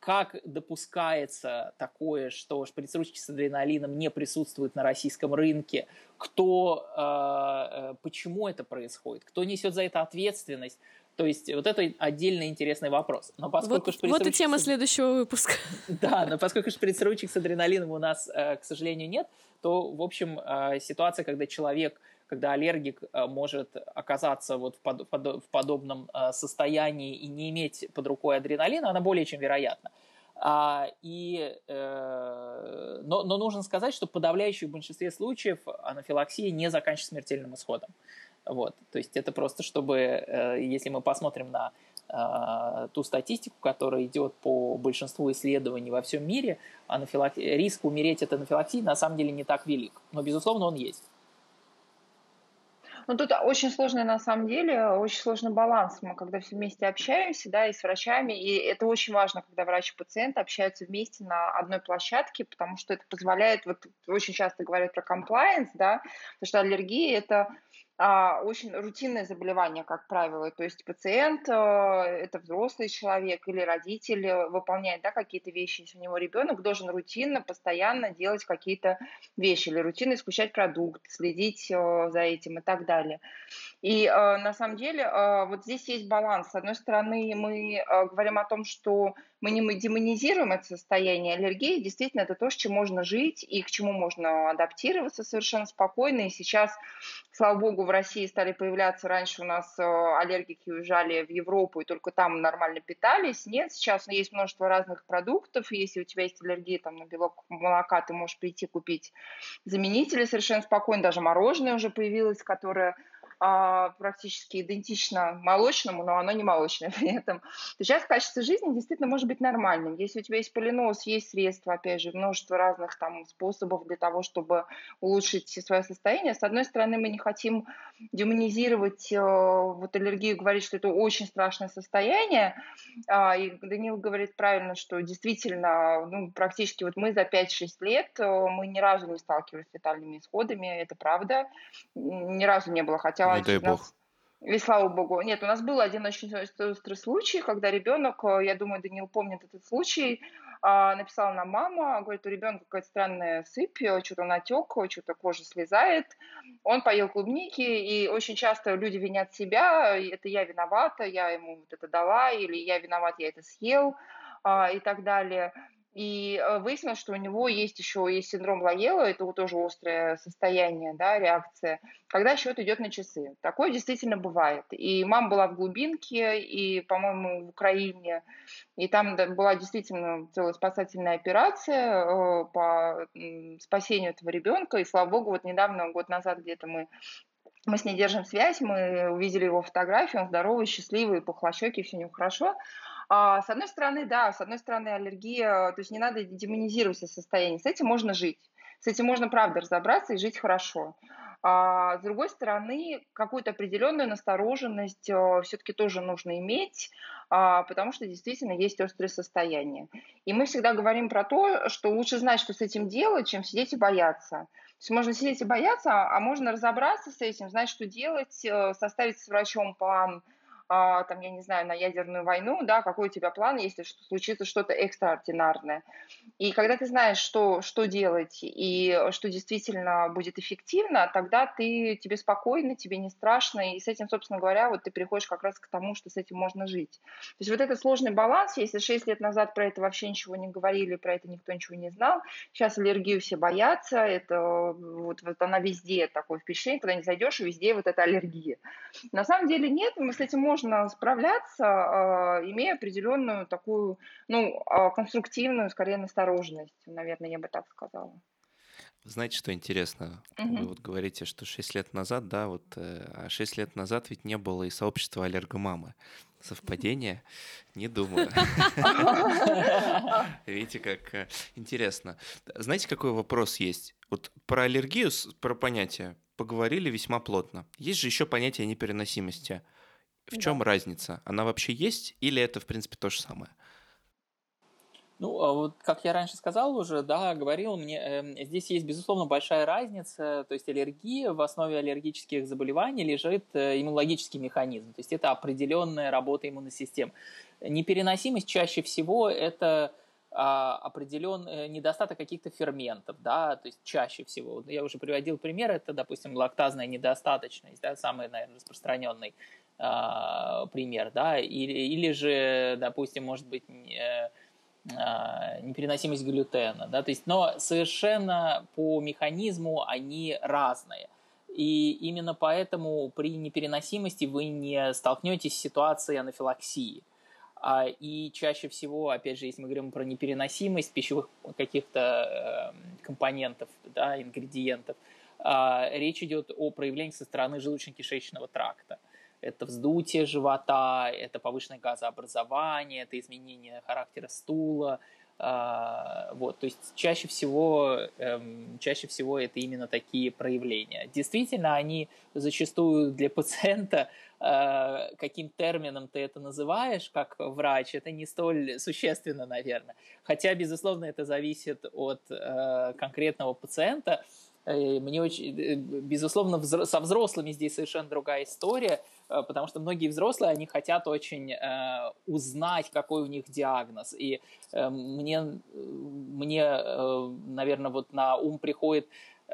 как допускается такое, что шприц-ручки с адреналином не присутствуют на российском рынке, кто, э, э, почему это происходит, кто несет за это ответственность. То есть вот это отдельно интересный вопрос. Но поскольку вот, вот и тема следующего выпуска. Да, но поскольку шприц-ручек с адреналином у нас, э, к сожалению, нет, то, в общем, ситуация, когда человек когда аллергик э, может оказаться вот в, под, в подобном э, состоянии и не иметь под рукой адреналина, она более чем вероятна. А, и, э, но, но нужно сказать, что в подавляющем большинстве случаев анафилаксия не заканчивается смертельным исходом. Вот. То есть это просто, чтобы, э, если мы посмотрим на э, ту статистику, которая идет по большинству исследований во всем мире, анафилак... риск умереть от анафилаксии на самом деле не так велик. Но, безусловно, он есть. Ну, тут очень сложный, на самом деле, очень сложный баланс. Мы когда все вместе общаемся, да, и с врачами, и это очень важно, когда врач и пациент общаются вместе на одной площадке, потому что это позволяет, вот очень часто говорят про compliance, да, потому что аллергия – это очень рутинное заболевание, как правило. То есть пациент, э, это взрослый человек или родитель, э, выполняет да, какие-то вещи. Если у него ребенок, должен рутинно, постоянно делать какие-то вещи или рутинно исключать продукт, следить э, за этим и так далее. И на самом деле вот здесь есть баланс. С одной стороны, мы говорим о том, что мы не демонизируем это состояние аллергии. Действительно, это то, с чем можно жить и к чему можно адаптироваться совершенно спокойно. И сейчас, слава богу, в России стали появляться. Раньше у нас э, аллергики уезжали в Европу и только там нормально питались. Нет, сейчас есть множество разных продуктов. Если у тебя есть аллергия там, на белок молока, ты можешь прийти купить заменители совершенно спокойно. Даже мороженое уже появилось, которое а, практически идентично молочному, но оно не молочное при этом, то сейчас качество жизни действительно может быть нормальным. Если у тебя есть полинос, есть средства, опять же, множество разных там способов для того, чтобы улучшить свое состояние. С одной стороны, мы не хотим демонизировать э, вот аллергию, говорить, что это очень страшное состояние. А, и Данил говорит правильно, что действительно, ну, практически вот мы за 5-6 лет, э, мы ни разу не сталкивались с летальными исходами, это правда. Ни разу не было, хотя не дай бог. И слава богу. Нет, у нас был один очень острый случай, когда ребенок, э, я думаю, Данил помнит этот случай, а, написала нам мама, говорит, у ребенка какая-то странная сыпь, э, что-то натек, что-то кожа слезает. Он поел клубники, и очень часто люди винят себя, это я виновата, я ему вот это дала, или я виноват, я это съел, а, и так далее. И э, выяснилось, что у него есть еще есть синдром Лаела, это вот тоже острое состояние, да, реакция, когда счет идет на часы. Такое действительно бывает. И мама была в глубинке, и, по-моему, в Украине, и там была действительно целая спасательная операция э, по спасению этого ребенка. И, слава богу, вот недавно, год назад где-то мы мы с ней держим связь, мы увидели его фотографию, он здоровый, счастливый, пухлощекий, все у него хорошо. А, с одной стороны, да, с одной стороны, аллергия, то есть не надо демонизировать состояние, с этим можно жить, с этим можно, правда, разобраться и жить хорошо. А, с другой стороны, какую-то определенную настороженность а, все-таки тоже нужно иметь, а, потому что действительно есть острые состояния. И мы всегда говорим про то, что лучше знать, что с этим делать, чем сидеть и бояться. То есть можно сидеть и бояться, а можно разобраться с этим, знать, что делать, э, составить с врачом план а, там, я не знаю, на ядерную войну, да, какой у тебя план, если случится что-то экстраординарное. И когда ты знаешь, что, что делать и что действительно будет эффективно, тогда ты, тебе спокойно, тебе не страшно, и с этим, собственно говоря, вот ты приходишь как раз к тому, что с этим можно жить. То есть вот этот сложный баланс, если 6 лет назад про это вообще ничего не говорили, про это никто ничего не знал, сейчас аллергию все боятся, это вот, вот она везде такое впечатление, когда не зайдешь, везде вот эта аллергия. На самом деле нет, мы с этим можем можно справляться, а, имея определенную такую, ну, а, конструктивную, скорее, настороженность, наверное, я бы так сказала. Знаете, что интересно? Угу. Вы вот говорите, что 6 лет назад, да, вот, э, а 6 лет назад ведь не было и сообщества аллергомамы. Совпадение? Не думаю. Видите, как э, интересно. Знаете, какой вопрос есть? Вот про аллергию, про понятие поговорили весьма плотно. Есть же еще понятие непереносимости. В чем да. разница? Она вообще есть или это, в принципе, то же самое? Ну, а вот как я раньше сказал уже, да, говорил, мне э, здесь есть, безусловно, большая разница. То есть аллергия, в основе аллергических заболеваний лежит э, иммунологический механизм. То есть это определенная работа иммунной системы. Непереносимость чаще всего это а, определенный э, недостаток каких-то ферментов, да, то есть чаще всего. Я уже приводил пример, это, допустим, лактазная недостаточность, да, самый, наверное, распространенный пример, да, или, или же, допустим, может быть, а, непереносимость глютена, да, то есть, но совершенно по механизму они разные. И именно поэтому при непереносимости вы не столкнетесь с ситуацией анафилаксии. А, и чаще всего, опять же, если мы говорим про непереносимость пищевых каких-то э, компонентов, да, ингредиентов, речь идет о проявлении со стороны желудочно-кишечного тракта это вздутие живота, это повышенное газообразование, это изменение характера стула. А, вот, то есть чаще всего, эм, чаще всего это именно такие проявления. Действительно, они зачастую для пациента, э, каким термином ты это называешь, как врач, это не столь существенно, наверное. Хотя, безусловно, это зависит от э, конкретного пациента, Мне очень, безусловно, со взрослыми здесь совершенно другая история, потому что многие взрослые, они хотят очень узнать, какой у них диагноз. И мне, мне наверное, вот на ум приходит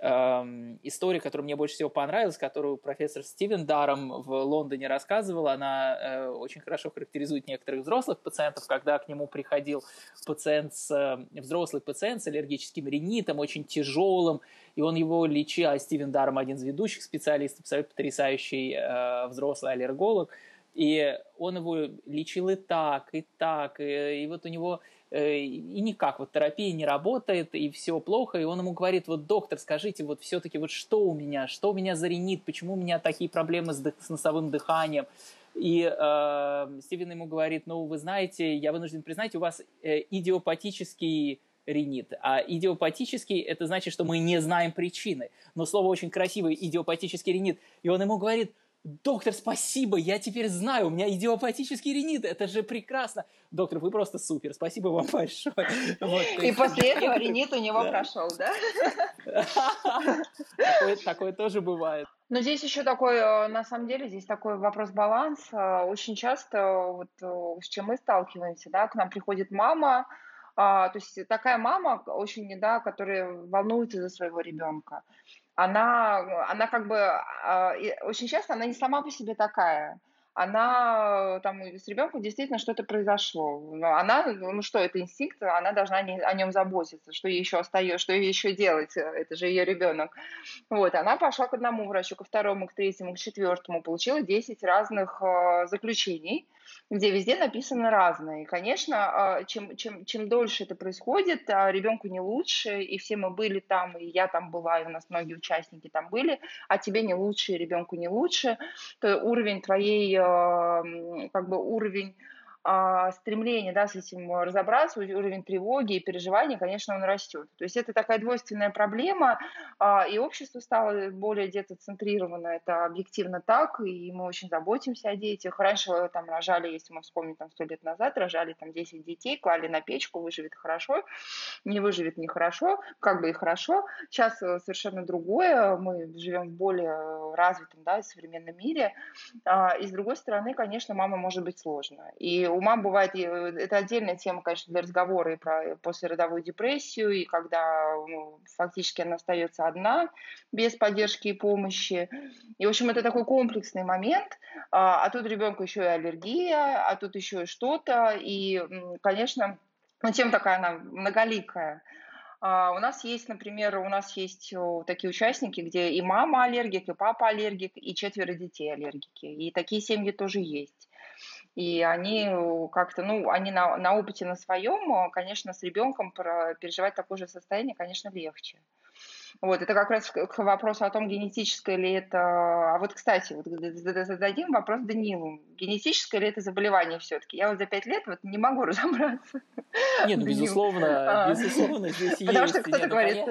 Эм, история, которая мне больше всего понравилась, которую профессор Стивен Даром в Лондоне рассказывал, она э, очень хорошо характеризует некоторых взрослых пациентов, когда к нему приходил пациент с, э, взрослый пациент с аллергическим ринитом, очень тяжелым, и он его лечил, а Стивен Даром один из ведущих специалистов, абсолютно потрясающий э, взрослый аллерголог, и он его лечил и так, и так, и, и вот у него Э, и никак, вот терапия не работает, и все плохо, и он ему говорит, вот доктор, скажите, вот все-таки вот что у меня, что у меня за ринит, почему у меня такие проблемы с, с носовым дыханием, и э, Стивен ему говорит, ну, вы знаете, я вынужден признать, у вас э, идиопатический ринит. А идиопатический – это значит, что мы не знаем причины. Но слово очень красивое – идиопатический ринит. И он ему говорит – доктор, спасибо, я теперь знаю, у меня идиопатический ринит, это же прекрасно. Доктор, вы просто супер, спасибо вам большое. Вот, и после этого ринит у него да. прошел, да? Такое, такое тоже бывает. Но здесь еще такой, э, на самом деле, здесь такой вопрос баланса. Очень часто, вот э, с чем мы сталкиваемся, да, к нам приходит мама, то есть такая мама очень, да, которая волнуется за своего ребенка она, она как бы, а, очень часто она не сама по себе такая. Она там с ребенком действительно что-то произошло. Она, ну что, это инстинкт, она должна о нем заботиться, что ей еще остается, что ей еще делать, это же ее ребенок. Вот, она пошла к одному врачу, ко второму, к третьему, к четвертому, получила 10 разных а, заключений, где везде написано разное. И, конечно, а, чем, чем, чем дольше это происходит, а, ребенку не лучше, и все мы были там, и я там была, и у нас многие участники там были, а тебе не лучше, и ребенку не лучше, то уровень твоей, а, как бы уровень стремление да, с этим разобраться, уровень тревоги и переживаний, конечно, он растет. То есть это такая двойственная проблема, а, и общество стало более детоцентрировано, это объективно так, и мы очень заботимся о детях. Раньше там рожали, если мы вспомним, там сто лет назад, рожали там 10 детей, клали на печку, выживет хорошо, не выживет нехорошо, как бы и хорошо. Сейчас э, совершенно другое, мы живем в более развитом, да, современном мире, а, и с другой стороны, конечно, мама может быть сложно. И у мам бывает, э, это отдельная тема, конечно, для разговора и про послеродовую депрессию, и когда ну, фактически она остается одна, без поддержки и помощи. И, в общем, это такой комплексный момент, а, а тут ребенку еще и аллергия, а тут еще что-то, и, конечно, ну, тема такая она многоликая. Uh, у нас есть, например, у нас есть такие участники, где и мама аллергик, и папа аллергик, и четверо детей аллергики. И такие семьи тоже есть. И они э, как-то, ну, они на, на опыте на своем, э, конечно, с ребенком переживать такое же состояние, конечно, легче. Вот, это как раз к вопросу о том, генетическое ли это... А вот, кстати, вот зададим вопрос Данилу. Генетическое ли это заболевание все-таки? Я вот за пять лет вот не могу разобраться. Нет, ну, безусловно, а. безусловно, здесь есть... Потому что кто-то говорит...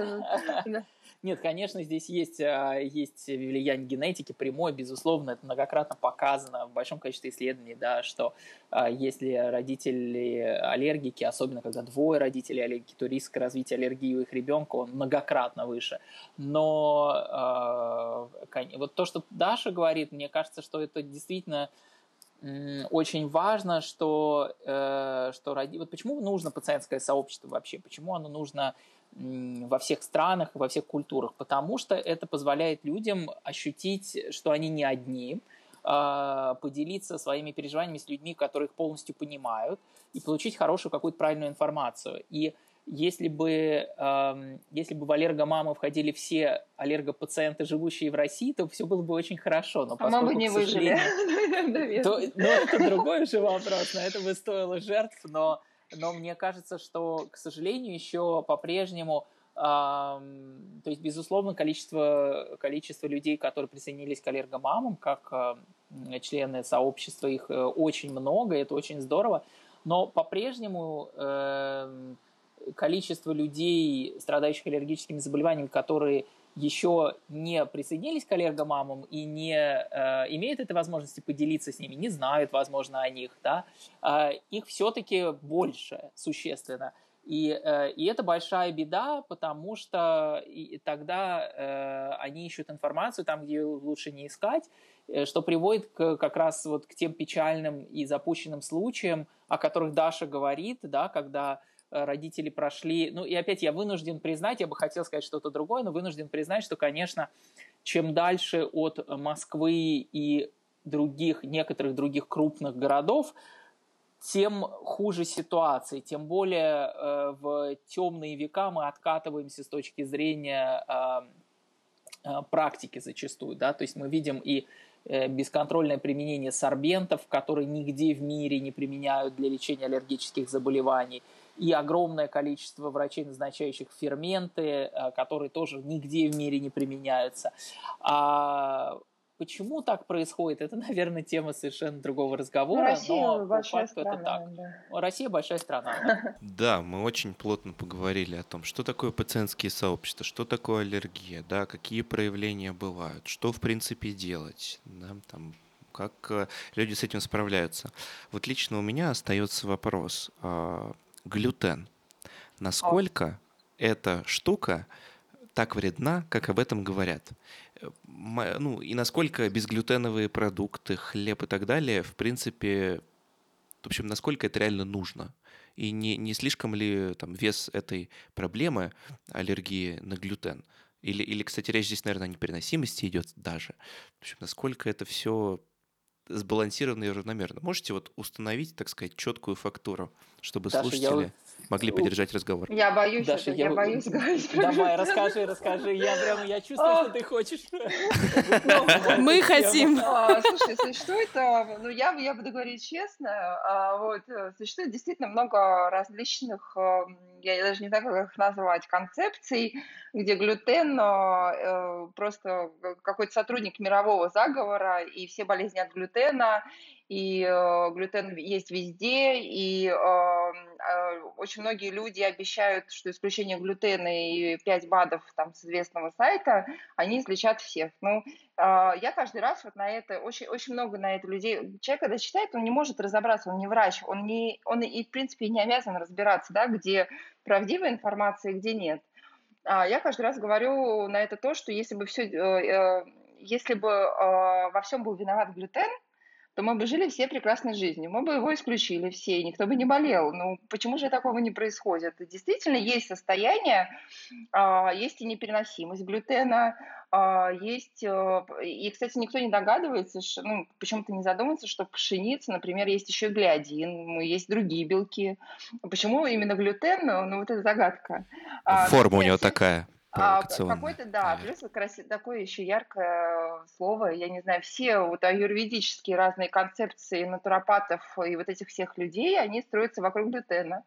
Нет, конечно, здесь есть, а, есть влияние генетики прямое, безусловно, это многократно показано в большом количестве исследований, да, что а, если родители аллергики, особенно когда двое родителей аллергики, то риск развития аллергии у их ребенка он многократно выше. Но э, вот то, что Даша говорит, мне кажется, что это действительно очень важно, что, э, что роди... вот почему нужно пациентское сообщество вообще, почему оно нужно во всех странах, во всех культурах, потому что это позволяет людям ощутить, что они не одни, а, поделиться своими переживаниями с людьми, которые их полностью понимают, и получить хорошую какую-то правильную информацию. И если бы, если бы в аллергомамы входили все аллергопациенты, живущие в России, то все было бы очень хорошо. Но а мы бы не выжили. То, ну, это другой уже вопрос, на это бы стоило жертв, но но мне кажется, что, к сожалению, еще по-прежнему, э, то есть, безусловно, количество, количество людей, которые присоединились к аллергомамам, как э, члены сообщества, их э, очень много, это очень здорово, но по-прежнему э, количество людей, страдающих аллергическими заболеваниями, которые еще не присоединились к аллергомамам и не э, имеют этой возможности поделиться с ними, не знают, возможно, о них, да, э, их все-таки больше, существенно. И, э, и это большая беда, потому что и тогда э, они ищут информацию там, где лучше не искать, э, что приводит к, как раз вот к тем печальным и запущенным случаям, о которых Даша говорит, да, когда родители прошли. Ну и опять я вынужден признать, я бы хотел сказать что-то другое, но вынужден признать, что, конечно, чем дальше от Москвы и других, некоторых других крупных городов, тем хуже ситуация, тем более э, в темные века мы откатываемся с точки зрения э, э, практики зачастую, да, то есть мы видим и э, бесконтрольное применение сорбентов, которые нигде в мире не применяют для лечения аллергических заболеваний, и огромное количество врачей, назначающих ферменты, э, которые тоже нигде в мире не применяются. А Почему так происходит? Это, наверное, тема совершенно другого разговора. Ну, Россия но большая страна. Это так. Да. Россия большая страна. Да, мы очень плотно поговорили о том, что такое пациентские сообщества, что такое аллергия, да, какие проявления бывают, что в принципе делать, да, там, как э, люди с этим справляются. Вот лично у меня остается вопрос: а, глютен. Насколько эта штука так вредна, как об этом говорят? ну, и насколько безглютеновые продукты, хлеб и так далее, в принципе, в общем, насколько это реально нужно? И не, не слишком ли там вес этой проблемы аллергии на глютен? Или, или, кстати, речь здесь, наверное, о непереносимости идет даже. В общем, насколько это все сбалансированно и равномерно. Можете вот установить, так сказать, четкую фактуру, чтобы Даша, слушатели я... могли поддержать разговор? Я боюсь, Даша, это, я... я боюсь говорить. Давай, расскажи, расскажи. Я прям, я чувствую, что ты хочешь. Мы хотим. А, слушай, существует, ну я, я буду говорить честно, а, вот, э, существует действительно много различных, я даже не знаю, как их назвать, концепций, где глютен э, просто какой-то сотрудник мирового заговора, и все болезни от глютена, и э, глютен есть везде, и э, э, очень многие люди обещают, что исключение глютена и 5 БАДов там, с известного сайта, они излечат всех. Ну, э, я каждый раз вот на это, очень, очень много на это людей, человек, когда читает, он не может разобраться, он не врач, он, не, он и, в принципе, не обязан разбираться, да, где правдивая информация, где нет. А я каждый раз говорю на это то, что если бы все, э, э, если бы э, во всем был виноват глютен, то мы бы жили все прекрасной жизнью. Мы бы его исключили все, и никто бы не болел. Ну, почему же такого не происходит? Действительно, есть состояние, а, есть и непереносимость глютена, а, есть... Э, и, кстати, никто не догадывается, что, ну, почему-то не задумывается, что в пшенице, например, есть еще глиадин, ну, есть другие белки. Почему именно глютен? Ну, вот это загадка. А, Форма у него такая. А, какой-то, да, плюс краси... такое еще яркое слово, я не знаю, все вот аюрведические разные концепции натуропатов и вот этих всех людей, они строятся вокруг глютена.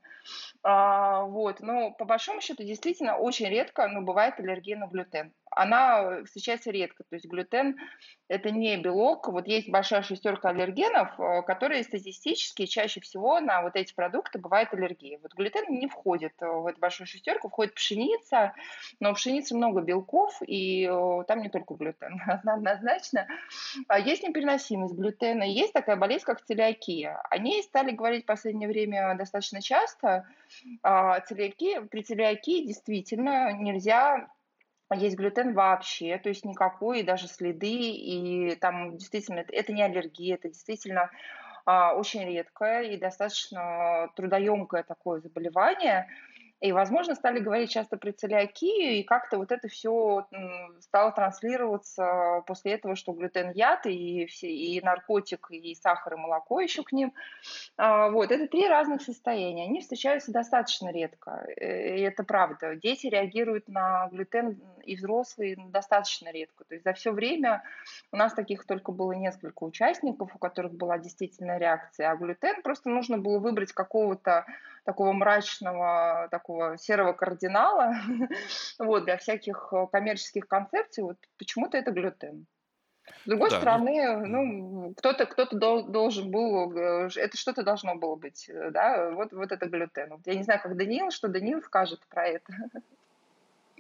А, вот, но по большому счету действительно очень редко, но бывает аллергия на глютен она встречается редко. То есть глютен – это не белок. Вот есть большая шестерка аллергенов, э, которые статистически чаще всего на вот эти продукты бывает аллергия. Вот глютен не входит в эту большую шестерку, входит пшеница, но в пшенице много белков, и э, там не только глютен, однозначно. А есть непереносимость глютена, есть такая болезнь, как целиакия. О ней стали говорить в последнее время достаточно часто. А целиакия, при целиакии действительно нельзя есть глютен вообще, то есть никакой, даже следы, и там действительно это не аллергия, это действительно а, очень редкое и достаточно трудоемкое такое заболевание. И, возможно, стали говорить часто про целиакию, и как-то вот это все стало транслироваться после этого, что глютен яд, и, все, и наркотик, и сахар, и молоко еще к ним. А, вот, это три разных состояния. Они встречаются достаточно редко, э, и это правда. Дети реагируют на глютен и взрослые достаточно редко. То есть за все время у нас таких только было несколько участников, у которых была действительно реакция. А глютен просто нужно было выбрать какого-то такого мрачного, такого серого кардинала, вот, для всяких э, коммерческих концепций, вот почему-то это глютен. С другой да. стороны, ну, кто-то кто-то должен был, э, это что-то должно было быть, э, да, вот, вот это глютен. Я не знаю, как Даниил, что Даниил скажет про это.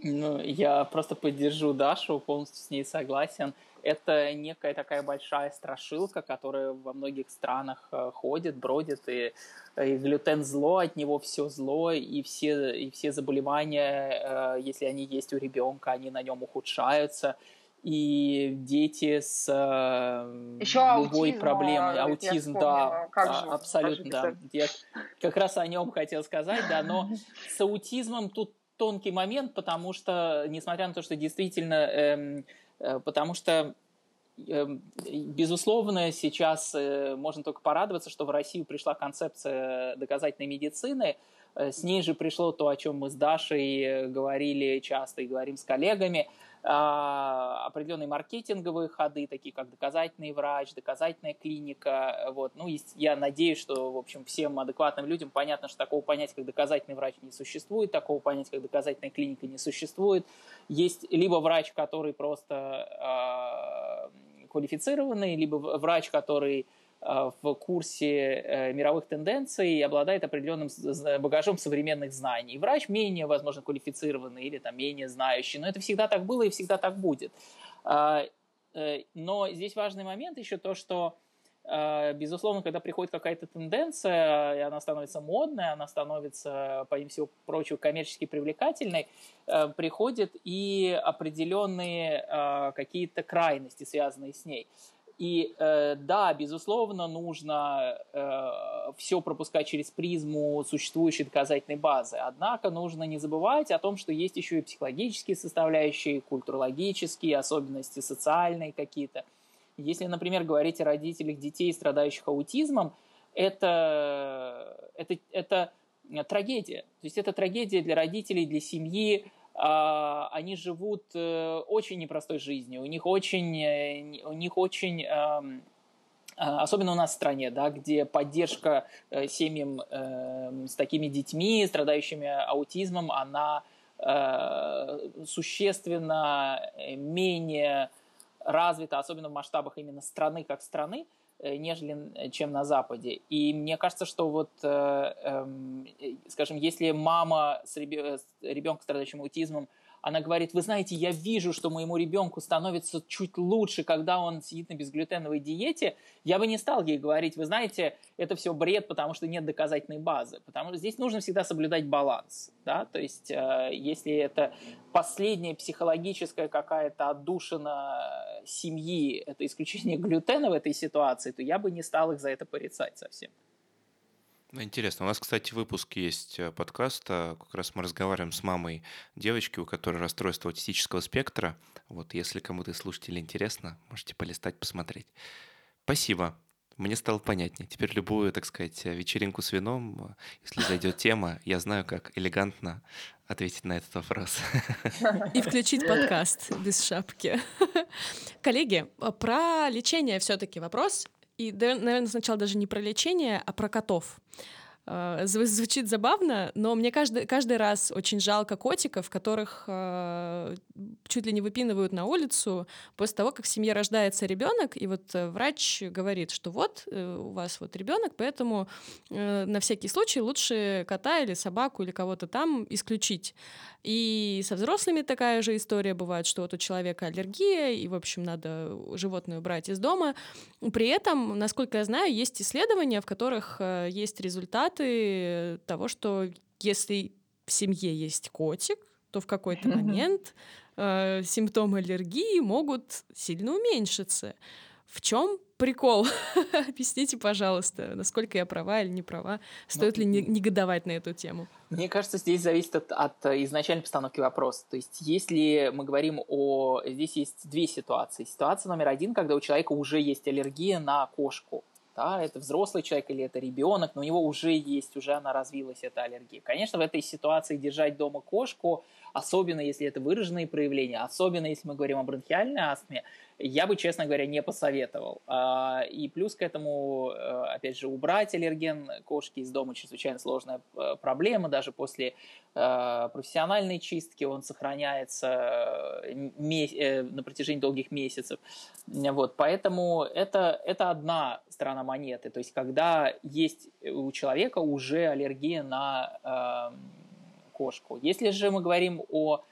Ну, я просто поддержу Дашу, полностью с ней согласен. это некая такая большая страшилка, которая во многих странах э, ходит, бродит, и, и глютен зло, от него все зло, и все, и все заболевания, э, если они есть у ребенка, они на нем ухудшаются и дети с э, Еще любой аутизм, проблемой, аутизм, да, как же, абсолютно, да. Я как раз о нем хотел сказать, да, но с аутизмом тут тонкий момент, потому что, несмотря на то, что действительно, эм, э, потому что эм, Безусловно, сейчас э, можно только порадоваться, что в Россию пришла концепция доказательной медицины. Э, с ней же пришло то, о чем мы с Дашей говорили часто и говорим с коллегами – определенные маркетинговые ходы, такие как доказательный врач, доказательная клиника. Вот. Ну, я надеюсь, что, в общем, всем адекватным людям понятно, что такого понятия, как доказательный врач, не существует, такого понятия, как доказательная клиника, не существует. Есть либо врач, который просто э, квалифицированный, либо врач, который Э, в курсе э, мировых тенденций и обладает определенным багажом современных знаний. Врач менее, возможно, квалифицированный или там, менее знающий, но это всегда так было и всегда так будет. А, э, но здесь важный момент еще то, что Безусловно, когда приходит какая-то тенденция, и она становится модной, она становится, помимо всего прочего, коммерчески привлекательной, приходят и определенные какие-то крайности, связанные с ней. И э, да, безусловно, нужно э, все пропускать через призму существующей доказательной базы. Однако нужно не забывать о том, что есть еще и психологические составляющие, культурологические, особенности социальные какие-то. Если, например, говорить о родителях детей, страдающих аутизмом, это, это, это трагедия. То есть это трагедия для родителей, для семьи, они живут э, очень непростой жизнью, у них очень, э, у них очень а, особенно у нас в стране, да, где поддержка э, семьям с такими детьми, страдающими аутизмом, она существенно менее развита, особенно в масштабах именно страны как страны, нежели э, чем на Западе. И мне кажется, что вот, э, эм, скажем, если мама с ребенком, страдающим аутизмом, она говорит, вы знаете, я вижу, что моему ребенку становится чуть лучше, когда он сидит на безглютеновой диете, я бы не стал ей говорить, вы знаете, это все бред, потому что нет доказательной базы. Потому что здесь нужно всегда соблюдать баланс. Да? То есть, э, если это последняя психологическая какая-то отдушина семьи, это исключение глютена в этой ситуации, то я бы не стал их за это порицать совсем. Интересно. У нас, кстати, выпуск есть э, подкаста. Как раз мы разговариваем с мамой девочки, у которой расстройство аутистического спектра. Вот, если кому-то из слушателей интересно, можете полистать, посмотреть. Спасибо. Мне стало понятнее. Теперь любую, так сказать, вечеринку с вином, э, если зайдет тема, я знаю, как элегантно ответить на этот вопрос. И включить подкаст без шапки. Коллеги, про лечение все-таки вопрос. И, наверное, сначала даже не про лечение, а про котов. А, звучит забавно, но мне каждый, каждый раз очень жалко котиков, которых э, чуть ли не выпинывают на улицу после того, как в семье рождается ребенок, и вот э, врач говорит, что вот э, у вас вот ребенок, поэтому э, на всякий случай лучше кота или собаку или кого-то там исключить. И со взрослыми такая же история бывает, что вот у человека аллергия, и, в общем, надо животное убрать из дома. При этом, насколько я знаю, есть исследования, в которых э, есть результаты того, что если в семье есть котик, то в какой-то момент э, симптомы аллергии могут сильно уменьшиться. В чем прикол? Объясните, пожалуйста, насколько я права или не права. Стоит ну, ли негодовать на эту тему? Мне кажется, здесь зависит от, от изначальной постановки вопроса. То есть, если мы говорим о... Здесь есть две ситуации. Ситуация номер один, когда у человека уже есть аллергия на кошку. Да, это взрослый человек или это ребенок, но у него уже есть, уже она развилась, эта аллергия. Конечно, в этой ситуации держать дома кошку, особенно если это выраженные проявления, особенно если мы говорим о бронхиальной астме, я бы, честно говоря, не посоветовал. А, и плюс к этому, э, опять же, убрать аллерген кошки из дома чрезвычайно сложная э, проблема. Даже после э, профессиональной чистки он сохраняется на протяжении долгих месяцев. Вот, поэтому это, это одна сторона монеты. То есть, когда есть у человека уже аллергия на кошку. Если же мы говорим о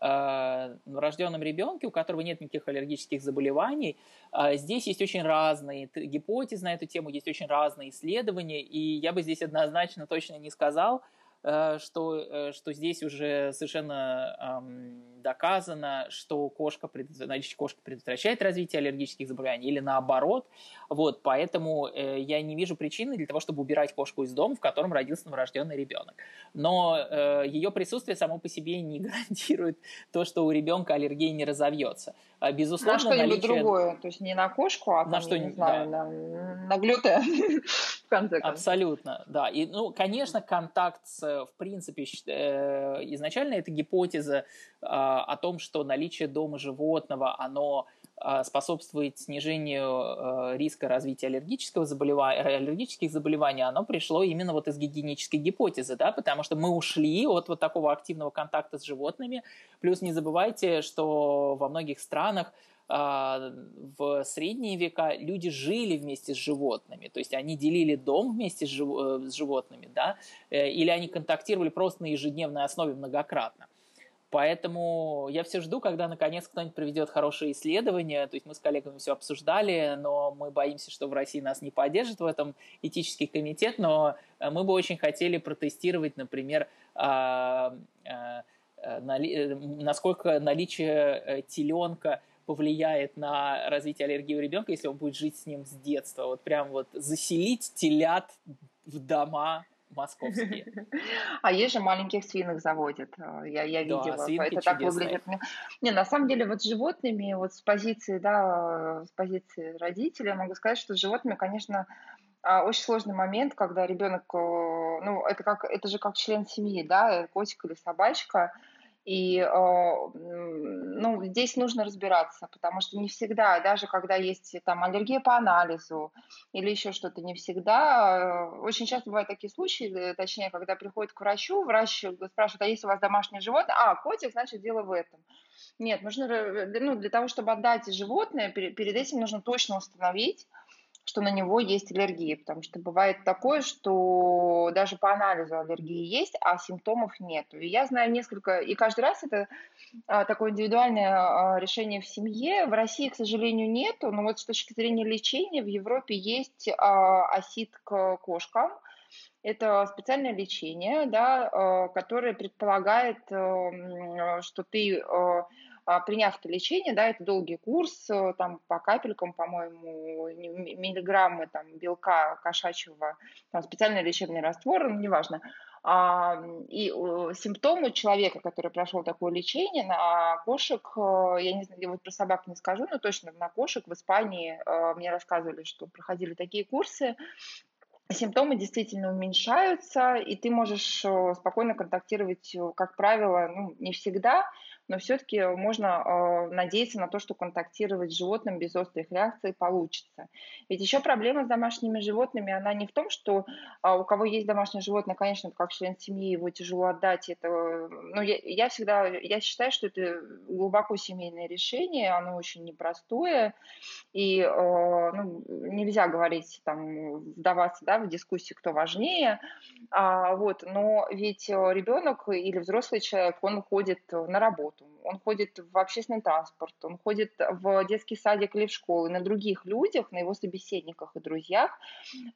э, рожденном ребенке, у которого нет никаких аллергических заболеваний. Э, здесь есть очень разные гипотезы на эту тему, есть очень разные исследования, и я бы здесь однозначно точно не сказал, что, э, что здесь уже совершенно эм, доказано, что кошка, наличие кошки предотвращает развитие аллергических заболеваний или наоборот. Вот, поэтому э, я не вижу причины для того, чтобы убирать кошку из дома, в котором родился новорожденный ребенок. Но э, ее присутствие само по себе не гарантирует то, что у ребенка аллергия не разовьется. А, безусловно, на что-нибудь наличие... другое, то есть не на кошку, а на что не знаю, да. на, на глютен, в конце концов. Абсолютно, да. И, ну, конечно, контакт с, в принципе, э, изначально это гипотеза э, о том, что наличие дома животного, оно а, способствует снижению э, риска развития аллергического заболевания, аллергических заболеваний, оно пришло именно вот из гигиенической гипотезы, да, потому что мы ушли от вот такого активного контакта с животными. Плюс не забывайте, что во многих странах а, в средние века люди жили вместе с животными, то есть они делили дом вместе с, э, животными, да, э, или они контактировали просто на ежедневной основе многократно. Поэтому я все жду, когда наконец кто-нибудь проведет хорошее исследование. То есть мы с коллегами все обсуждали, но мы боимся, что в России нас не поддержит в этом этический комитет. Но э, мы бы очень хотели протестировать, например, а, а, а, насколько наличие теленка повлияет на развитие аллергии у ребенка, если он будет жить с ним с детства. Вот прям вот заселить телят в дома московские. А есть же маленьких свинок заводят. Э, я, я видела. Да, это так выглядит. Не, на самом деле, вот с животными, вот с позиции, да, с позиции родителя, могу сказать, что с животными, конечно, а, очень сложный момент, когда ребенок, э, ну, это как, это же как член семьи, да, котик или собачка, и а, ну, здесь нужно разбираться, потому что не всегда, даже когда есть там аллергия по анализу или еще что-то, не всегда. Э, очень часто бывают такие случаи, э, точнее, когда приходит к врачу, врач спрашивает, а есть у вас домашнее животное? А, котик, значит, дело в этом. Нет, нужно, ну, для того, чтобы отдать животное, перед этим нужно точно установить, что на него есть аллергия, потому что бывает такое, что даже по анализу аллергии есть, а симптомов нет. И я знаю несколько, и каждый раз это а, такое индивидуальное а, решение в семье. В России, к сожалению, нету, но вот с точки зрения лечения в Европе есть а, осид к кошкам, это специальное лечение, да, а, которое предполагает, э, что ты э, приняв это лечение, да, это долгий курс, э, там по капелькам, по-моему, миллиграммы там белка кошачьего, там специальный лечебный раствор, ну, неважно. А, и симптомы человека, который прошел такое лечение, на кошек, э, я не знаю, я вот про собак не скажу, но точно на кошек в Испании э, мне рассказывали, что проходили такие курсы, симптомы действительно уменьшаются, и ты можешь спокойно контактировать, как правило, ну, не всегда, но все-таки можно э, надеяться на то, что контактировать с животным без острых реакций получится. Ведь еще проблема с домашними животными, она не в том, что э, у кого есть домашнее животное, конечно, как член семьи, его тяжело отдать. Это, ну, я, я всегда, я считаю, что это глубоко семейное решение, оно очень непростое, и э, ну, нельзя говорить, там, вдаваться да, в дискуссии, кто важнее, а, вот, но ведь ребенок или взрослый человек, он ходит на работу, работу, он ходит в общественный транспорт, он ходит в детский садик или в школу, и на других людях, на его собеседниках и друзьях,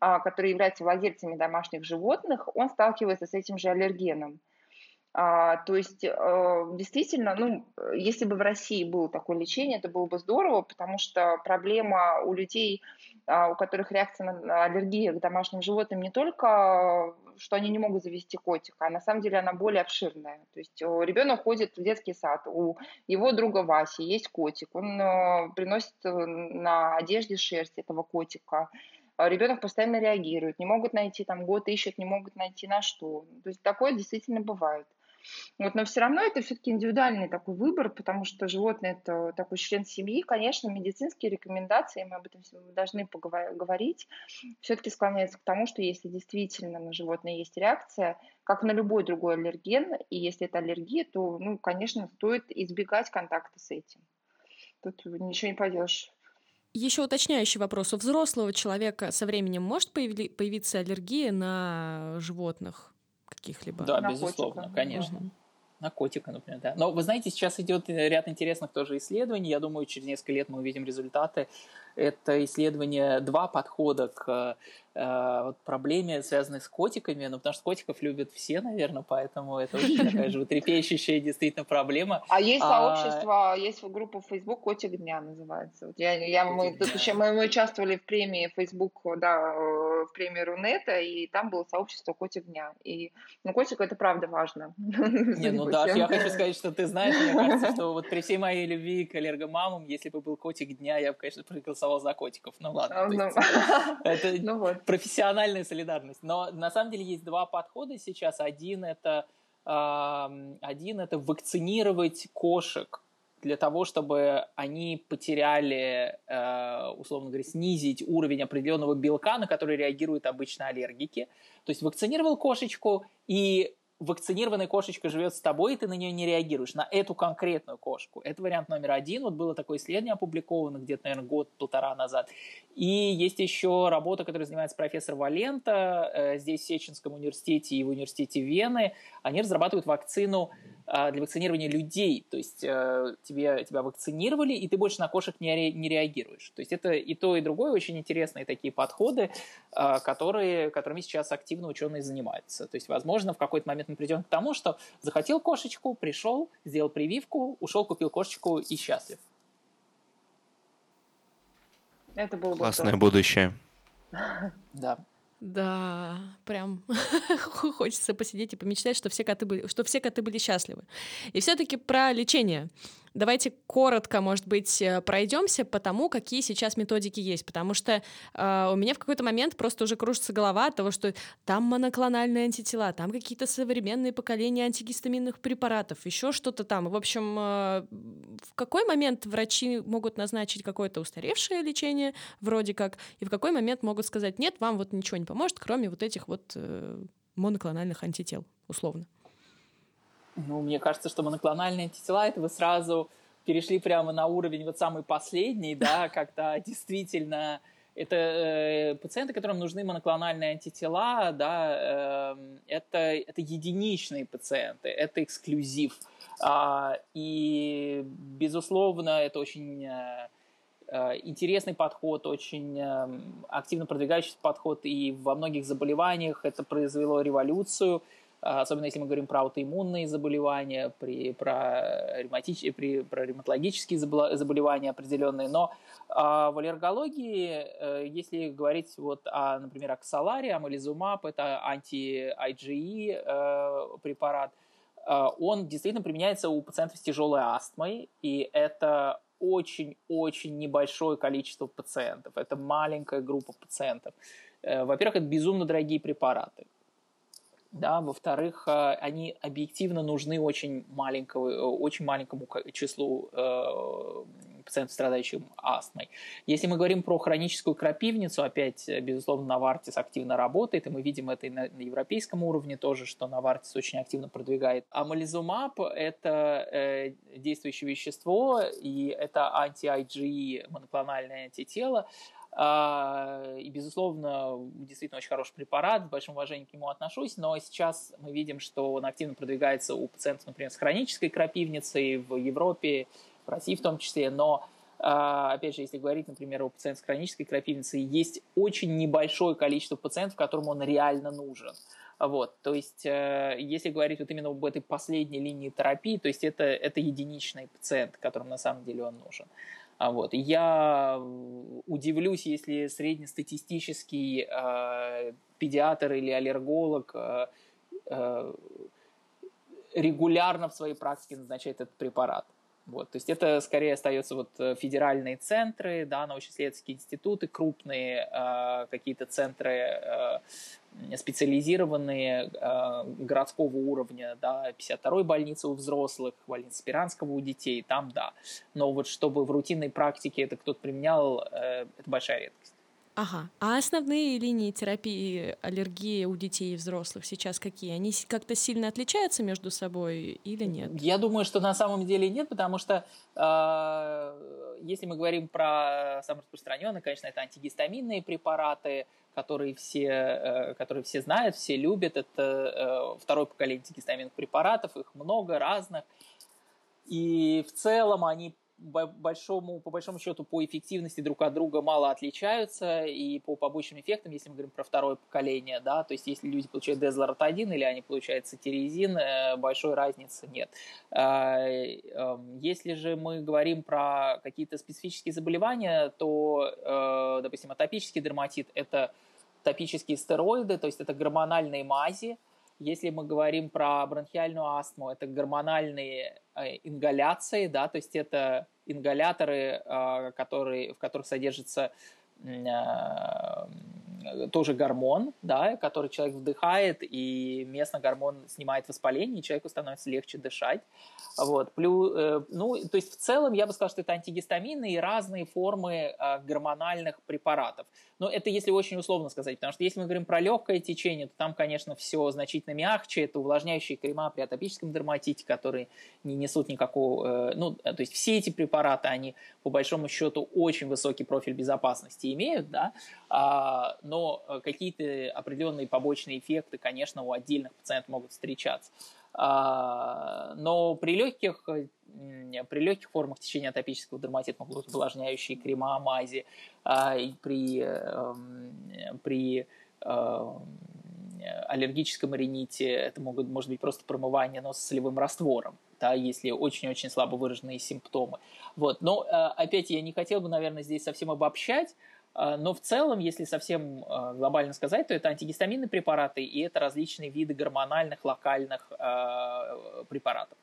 а, которые являются владельцами домашних животных, он сталкивается с этим же аллергеном. А, то есть э, действительно, ну, если бы в России было такое лечение, это было бы здорово, потому что проблема у людей, а, у которых реакция на аллергию к домашним животным не только что они не могут завести котика, а на самом деле она более обширная. То есть ребенок ходит в детский сад, у его друга Васи есть котик, он э, приносит э, на одежде шерсть этого котика, ребенок постоянно реагирует, не могут найти, там год ищут, не могут найти на что. То есть такое действительно бывает. Вот, но все равно это все-таки индивидуальный такой выбор, потому что животное это такой член семьи. Конечно, медицинские рекомендации, мы об этом должны поговорить, все-таки склоняются к тому, что если действительно на животное есть реакция, как на любой другой аллерген, и если это аллергия, то, ну, конечно, стоит избегать контакта с этим. Тут ничего не поделаешь. Еще уточняющий вопрос. У взрослого человека со временем может появиться аллергия на животных? Каких-либо. Да, безусловно, конечно. На котика, например, да. Но вы знаете, сейчас идет ряд интересных тоже исследований. Я думаю, через несколько лет мы увидим результаты. Это исследование, два подхода к э, вот, проблеме, связанной с котиками. Ну, потому что котиков любят все, наверное, поэтому это очень такая животрепещущая действительно проблема. А есть а... сообщество, есть группа Facebook «Котик дня» называется. Вот я, я, мы, мы, мы участвовали в премии Facebook, да, в премии Рунета, и там было сообщество «Котик дня». И, ну, котик это правда важно. Не, ну да, я хочу сказать, что ты знаешь, мне кажется, что вот при всей моей любви к аллергомамам, если бы был котик дня, я бы, конечно, проголосовал за котиков. Ну ладно. Ну, это ну, вот. профессиональная солидарность. Но на самом деле есть два подхода сейчас. Один это, один это вакцинировать кошек для того, чтобы они потеряли, э, условно говоря, снизить уровень определенного белка, на который реагируют обычно аллергики. То есть вакцинировал кошечку, и вакцинированная кошечка живет с тобой, и ты на нее не реагируешь, на эту конкретную кошку. Это вариант номер один. Вот было такое исследование опубликовано где-то, наверное, год-полтора назад. И есть еще работа, которой занимается профессор Валента э, здесь в Сеченском университете и в университете Вены. Они разрабатывают вакцину э, для вакцинирования людей. То есть э, тебе, тебя вакцинировали, и ты больше на кошек не, ре, не реагируешь. То есть это и то, и другое очень интересные такие подходы, которые, которыми сейчас активно ученые занимаются. То есть, возможно, в какой-то момент мы придем к тому, что захотел кошечку, пришел, сделал прививку, ушел, купил кошечку и счастлив. Это было бы Классное здорово. будущее. Да. Да, прям хочется посидеть и помечтать, что все коты были, что все коты были счастливы. И все-таки про лечение. Давайте коротко, может быть, э, пройдемся по тому, какие сейчас методики есть, потому что э, у меня в какой-то момент просто уже кружится голова от того, что там моноклональные антитела, там какие-то современные поколения антигистаминных препаратов, еще что-то там. В общем, э, в какой момент врачи могут назначить какое-то устаревшее лечение, вроде как, и в какой момент могут сказать, нет, вам вот ничего не поможет, кроме вот этих вот э, моноклональных антител, условно. Ну, мне кажется, что моноклональные антитела, это вы сразу перешли прямо на уровень вот самый последний, да, когда действительно это э, пациенты, которым нужны моноклональные антитела, да, э, это, это единичные пациенты, это эксклюзив. А, и, безусловно, это очень э, э интересный подход, очень э, активно продвигающийся подход, и во многих заболеваниях это произвело революцию – особенно если мы говорим про аутоиммунные заболевания, при, про, ревматич, при, про ревматологические заболевания определенные. Но а в аллергологии, э, если говорить вот о, например, аксаларе, амализумаб, это анти-IgE э, препарат, э, он действительно применяется у пациентов с тяжелой астмой, и это очень-очень небольшое количество пациентов. Это маленькая группа пациентов. Во-первых, это безумно дорогие препараты да, во-вторых, э, они объективно нужны очень, маленького, э, очень маленькому числу э, пациентов, страдающих астмой. Если мы говорим про хроническую крапивницу, опять, безусловно, Навартис активно работает, и мы видим это и на, на европейском уровне тоже, что Навартис очень активно продвигает. Амализумаб – это э, действующее вещество, и это анти-IgE моноклональное антитело, и, безусловно, действительно очень хороший препарат, с большим уважением к нему отношусь, но сейчас мы видим, что он активно продвигается у пациентов, например, с хронической крапивницей в Европе, в России в том числе, но а, опять же, если говорить, например, о пациентах с хронической крапивницей, есть очень небольшое количество пациентов, которым он реально нужен. Вот, то есть, э, если говорить вот именно об этой последней линии терапии, то есть это, это единичный пациент, которым на самом деле он нужен. А вот. Я удивлюсь, если среднестатистический э, педиатр или аллерголог э, э, регулярно в своей практике назначает этот препарат. Вот, то есть это скорее остается вот э, федеральные центры, да, научно-исследовательские институты, крупные э, какие-то центры э, специализированные э, городского уровня, да, 52-й больницы у взрослых, больница Спиранского у детей, там да. Но вот чтобы в рутинной практике это кто-то применял, э, это большая редкость. Ага. А основные линии терапии аллергии у детей и взрослых сейчас какие? Они как-то сильно отличаются между собой или нет? Я думаю, что на самом деле нет, потому что э, если мы говорим про самые распространенные, конечно, это антигистаминные препараты, которые все, э, которые все знают, все любят. Это э, второе поколение антигистаминных препаратов, их много разных. И в целом они большому, по большому счету по эффективности друг от друга мало отличаются, и по побочным эффектам, если мы говорим про второе поколение, да, то есть если люди получают дезлоротадин или они получают сатиризин, э, большой разницы нет. А, эм, если же мы говорим про какие-то специфические заболевания, то, э, допустим, атопический дерматит – это топические стероиды, то есть это гормональные мази, если мы говорим про бронхиальную астму, это гормональные э, ингаляции, да, то есть это ингаляторы, э, которые, в которых содержится э, тоже гормон, да, который человек вдыхает, и местно гормон снимает воспаление, и человеку становится легче дышать. Вот. Плюс, э, ну, то есть в целом я бы сказал, что это антигистамины и разные формы э, гормональных препаратов. Но это если очень условно сказать, потому что если мы говорим про легкое течение, то там, конечно, все значительно мягче. Это увлажняющие крема при атопическом дерматите, которые не несут никакого... Э, ну, то есть все эти препараты, они по большому счету очень высокий профиль безопасности имеют, да, а, но какие-то определенные побочные эффекты, конечно, у отдельных пациентов могут встречаться. А, но при легких, при легких формах течения атопического дерматита могут быть увлажняющие крема, мази, а, и при, эм, при аллергическом рините это могут, может быть просто промывание носа солевым раствором, да, если очень-очень слабо выраженные симптомы. Вот. Но, э, опять, я не хотел бы, наверное, здесь совсем обобщать, но в целом, если совсем а, глобально сказать, то это антигистаминные препараты и это различные виды гормональных локальных а, препаратов.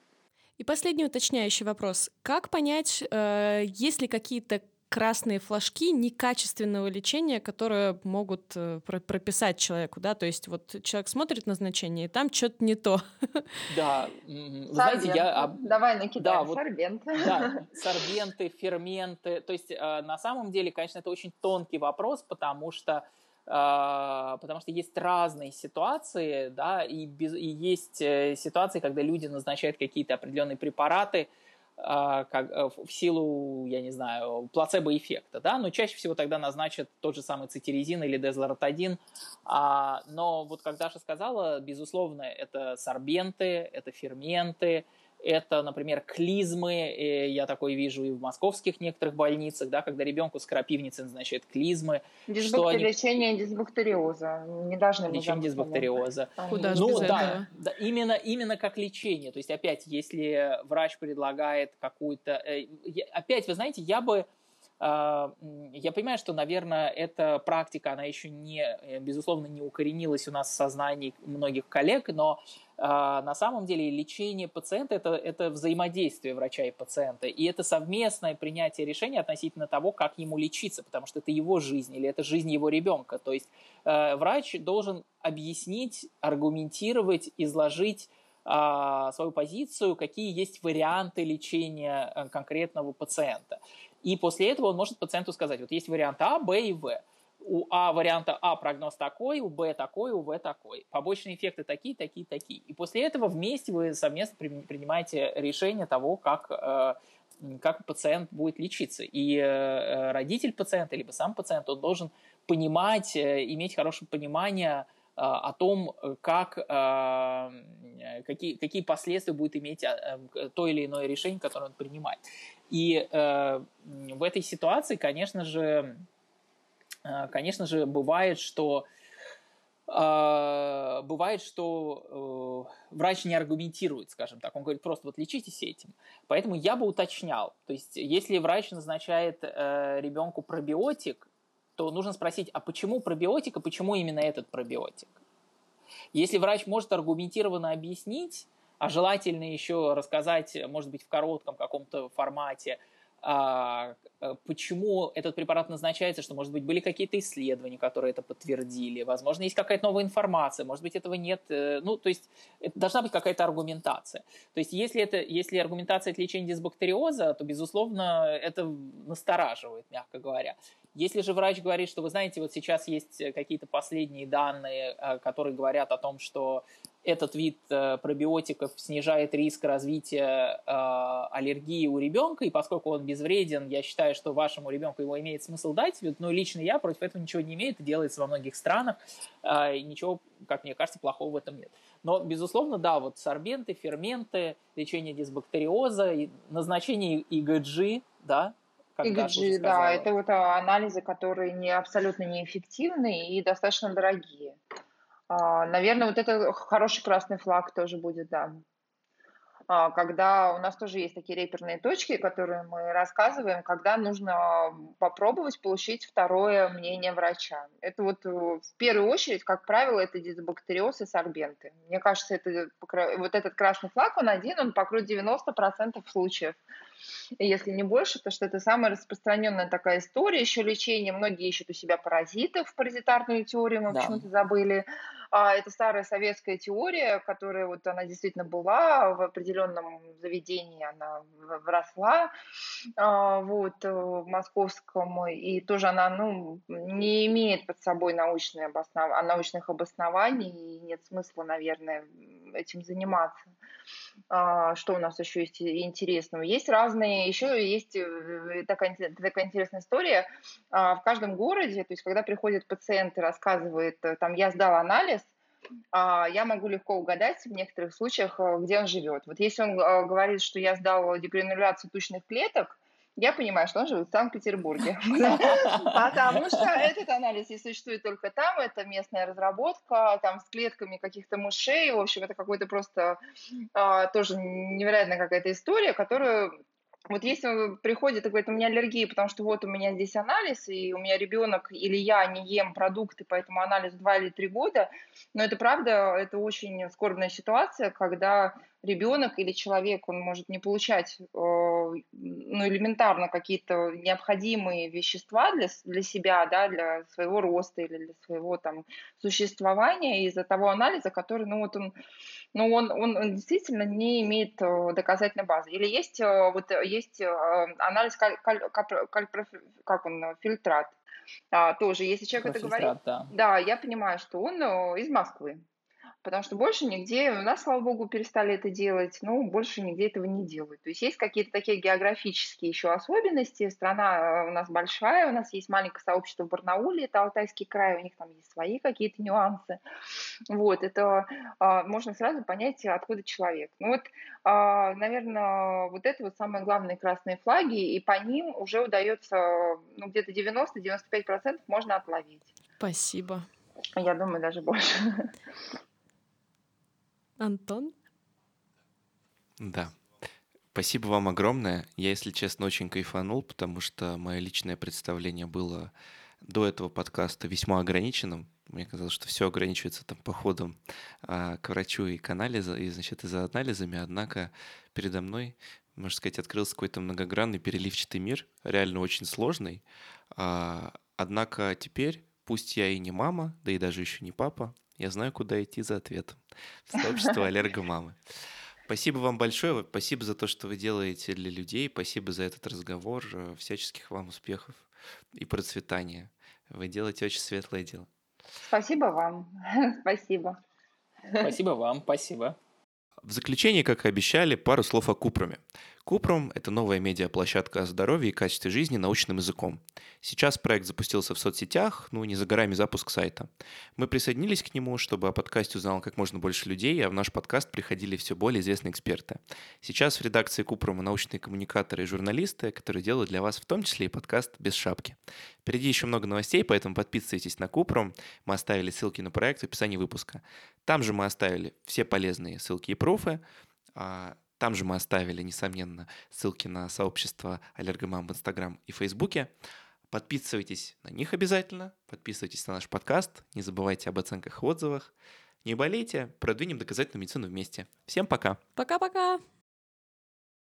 И последний уточняющий вопрос. Как понять, э, есть ли какие-то красные флажки некачественного лечения, которые могут э, прописать человеку, да, то есть вот человек смотрит назначение, и там что-то не то. Да, знаете, я... Давай накидаем да, вот, сорбенты. Да, сорбенты, ферменты, то есть э, на самом деле, конечно, это очень тонкий вопрос, потому что э, потому что есть разные ситуации, да, и, без, и есть ситуации, когда люди назначают какие-то определенные препараты, а, как, э, в силу, я не знаю, плацебо-эффекта, да, но чаще всего тогда назначат тот же самый цитиризин или дезлоротадин, а, но вот как Даша сказала, безусловно, это сорбенты, это ферменты, это, например, клизмы, я такое вижу и в московских некоторых больницах, да, когда ребенку с крапивницей назначают клизмы. Дисбактери... Они... Лечение дисбактериоза. Не должны Лечение дисбактериоза. Куда ну, без да, этого? да, именно, именно как лечение. То есть, опять, если врач предлагает какую-то... Э, опять, вы знаете, я бы а, я понимаю, что, наверное, эта практика, она еще не, э, безусловно, не укоренилась у нас в сознании многих коллег, но на самом деле лечение пациента это, это взаимодействие врача и пациента, и это совместное принятие решения относительно того, как ему лечиться, потому что это его жизнь или это жизнь его ребенка. То есть э, врач должен объяснить, аргументировать, изложить а, свою позицию, какие есть варианты лечения э, конкретного пациента. И после этого он может пациенту сказать, вот есть вариант А, Б и В. У А варианта А прогноз такой, у Б такой, у В такой. Побочные эффекты такие, такие, такие. И после этого вместе вы совместно принимаете решение того, как, э, как пациент будет лечиться. И э, родитель пациента, либо сам пациент, он должен понимать, э, иметь хорошее понимание о том, как, какие, какие последствия будет иметь то или иное решение, которое он принимает. И э, в этой ситуации, конечно же, э, конечно же, бывает, что э, бывает, что э, врач не аргументирует, скажем так, он говорит просто вот лечитесь этим. Поэтому я бы уточнял, то есть если врач назначает э, ребенку пробиотик, то нужно спросить, а почему пробиотик, а почему именно этот пробиотик? Если врач может аргументированно объяснить, а желательно еще рассказать, может быть, в коротком каком-то формате, э, почему этот препарат назначается, что, может быть, были какие-то исследования, которые это подтвердили, возможно, есть какая-то новая информация, может быть, этого нет, э, ну, то есть должна быть какая-то аргументация. То есть если, это, если аргументация от лечения дисбактериоза, то, безусловно, это настораживает, мягко говоря. Если же врач говорит, что, вы знаете, вот сейчас есть какие-то последние данные, которые говорят о том, что этот вид э, пробиотиков снижает риск развития э, аллергии у ребенка, и поскольку он безвреден, я считаю, что вашему ребенку его имеет смысл дать. Ну, лично я против этого ничего не имею, это делается во многих странах, э, и ничего, как мне кажется, плохого в этом нет. Но, безусловно, да, вот сорбенты, ферменты, лечение дисбактериоза, назначение ИГГ, да, ИГГ, да, это вот анализы, которые не, абсолютно неэффективны и достаточно дорогие. А, наверное, вот это хороший красный флаг тоже будет, да. А, когда у нас тоже есть такие реперные точки, которые мы рассказываем, когда нужно попробовать получить второе мнение врача. Это вот э, в первую очередь, как правило, это дисбактериоз и сорбенты. Мне кажется, это, вот этот красный флаг, он один, он покроет 90% случаев. Если не больше, то что это самая распространенная такая история. Еще лечение. Многие ищут у себя паразитов, паразитарную теорию мы да. почему-то забыли. А, это старая советская теория, которая вот она действительно была в определенном заведении, она вросла а, вот, э, в московском, и тоже она ну, не имеет под собой научные обоснов... научных обоснований, и нет смысла, наверное, этим заниматься. А, что у нас еще есть интересного? Есть разные, еще есть э, такая, такая интересная история. В каждом городе, то есть когда приходит пациент и рассказывает, э, там, я сдал анализ, а, я могу легко угадать в некоторых случаях, э, где он живет. Вот если он э, говорит, что я сдал дегрануляцию тучных клеток, я понимаю, что он живет в Санкт-Петербурге. Потому что этот анализ не существует только там, это местная разработка, там с клетками каких-то мышей, в общем, это какой-то просто а, тоже невероятная какая-то история, которую вот если приходит и говорит, у меня аллергия, потому что вот у меня здесь анализ, и у меня ребенок или я не ем продукты, поэтому анализ 2 или 3 года, но это правда, это очень скорбная ситуация, когда ребенок или человек, он может не получать э, ну, элементарно какие-то необходимые вещества для, для себя, да, для своего роста или для своего там существования из-за того анализа, который, ну вот он, ну он, он, он действительно не имеет э, доказательной базы. Или есть э, вот есть анализ каль, каль, каль, как он фильтрат, а, тоже, если человек это говорит, да. да, я понимаю, что он из Москвы, потому что больше нигде, у нас, слава богу, перестали это делать, но больше нигде этого не делают. То есть есть какие-то такие географические еще особенности, страна э, у нас большая, у нас есть маленькое сообщество в Барнауле, это Алтайский край, у них там есть свои какие-то нюансы. Вот, это а, можно сразу понять, откуда человек. Ну вот, а, наверное, вот это вот самые главные красные флаги, и по ним уже удается, ну, где-то 90-95% можно отловить. Спасибо. Я думаю, даже больше. Антон? Да. Спасибо вам огромное. Я, если честно, очень кайфанул, потому что мое личное представление было до этого подкаста весьма ограниченным. Мне казалось, что все ограничивается там походом а, к врачу и к анализу, и, значит, и за анализами. Однако передо мной, можно сказать, открылся какой-то многогранный переливчатый мир, реально очень сложный. А, однако теперь, пусть я и не мама, да и даже еще не папа, я знаю, куда идти за ответом. В сообщество аллергомамы. Спасибо вам большое. Спасибо за то, что вы делаете для людей. Спасибо за этот разговор. Всяческих вам успехов и процветания. Вы делаете очень светлое дело. Спасибо вам. Спасибо. Спасибо вам. Спасибо. В заключение, как и обещали, пару слов о Купроме. Купром – это новая медиаплощадка о здоровье и качестве жизни научным языком. Сейчас проект запустился в соцсетях, ну, не за горами запуск сайта. Мы присоединились к нему, чтобы о подкасте узнало как можно больше людей, а в наш подкаст приходили все более известные эксперты. Сейчас в редакции Купрома научные коммуникаторы и журналисты, которые делают для вас в том числе и подкаст «Без шапки». Впереди еще много новостей, поэтому подписывайтесь на Купром. Мы оставили ссылки на проект в описании выпуска. Там же мы оставили все полезные ссылки и пруфы, а там же мы оставили, несомненно, ссылки на сообщество Аллергомам в Инстаграм и Фейсбуке. Подписывайтесь на них обязательно, подписывайтесь на наш подкаст, не забывайте об оценках и отзывах. Не болейте, продвинем доказательную медицину вместе. Всем пока. Пока-пока.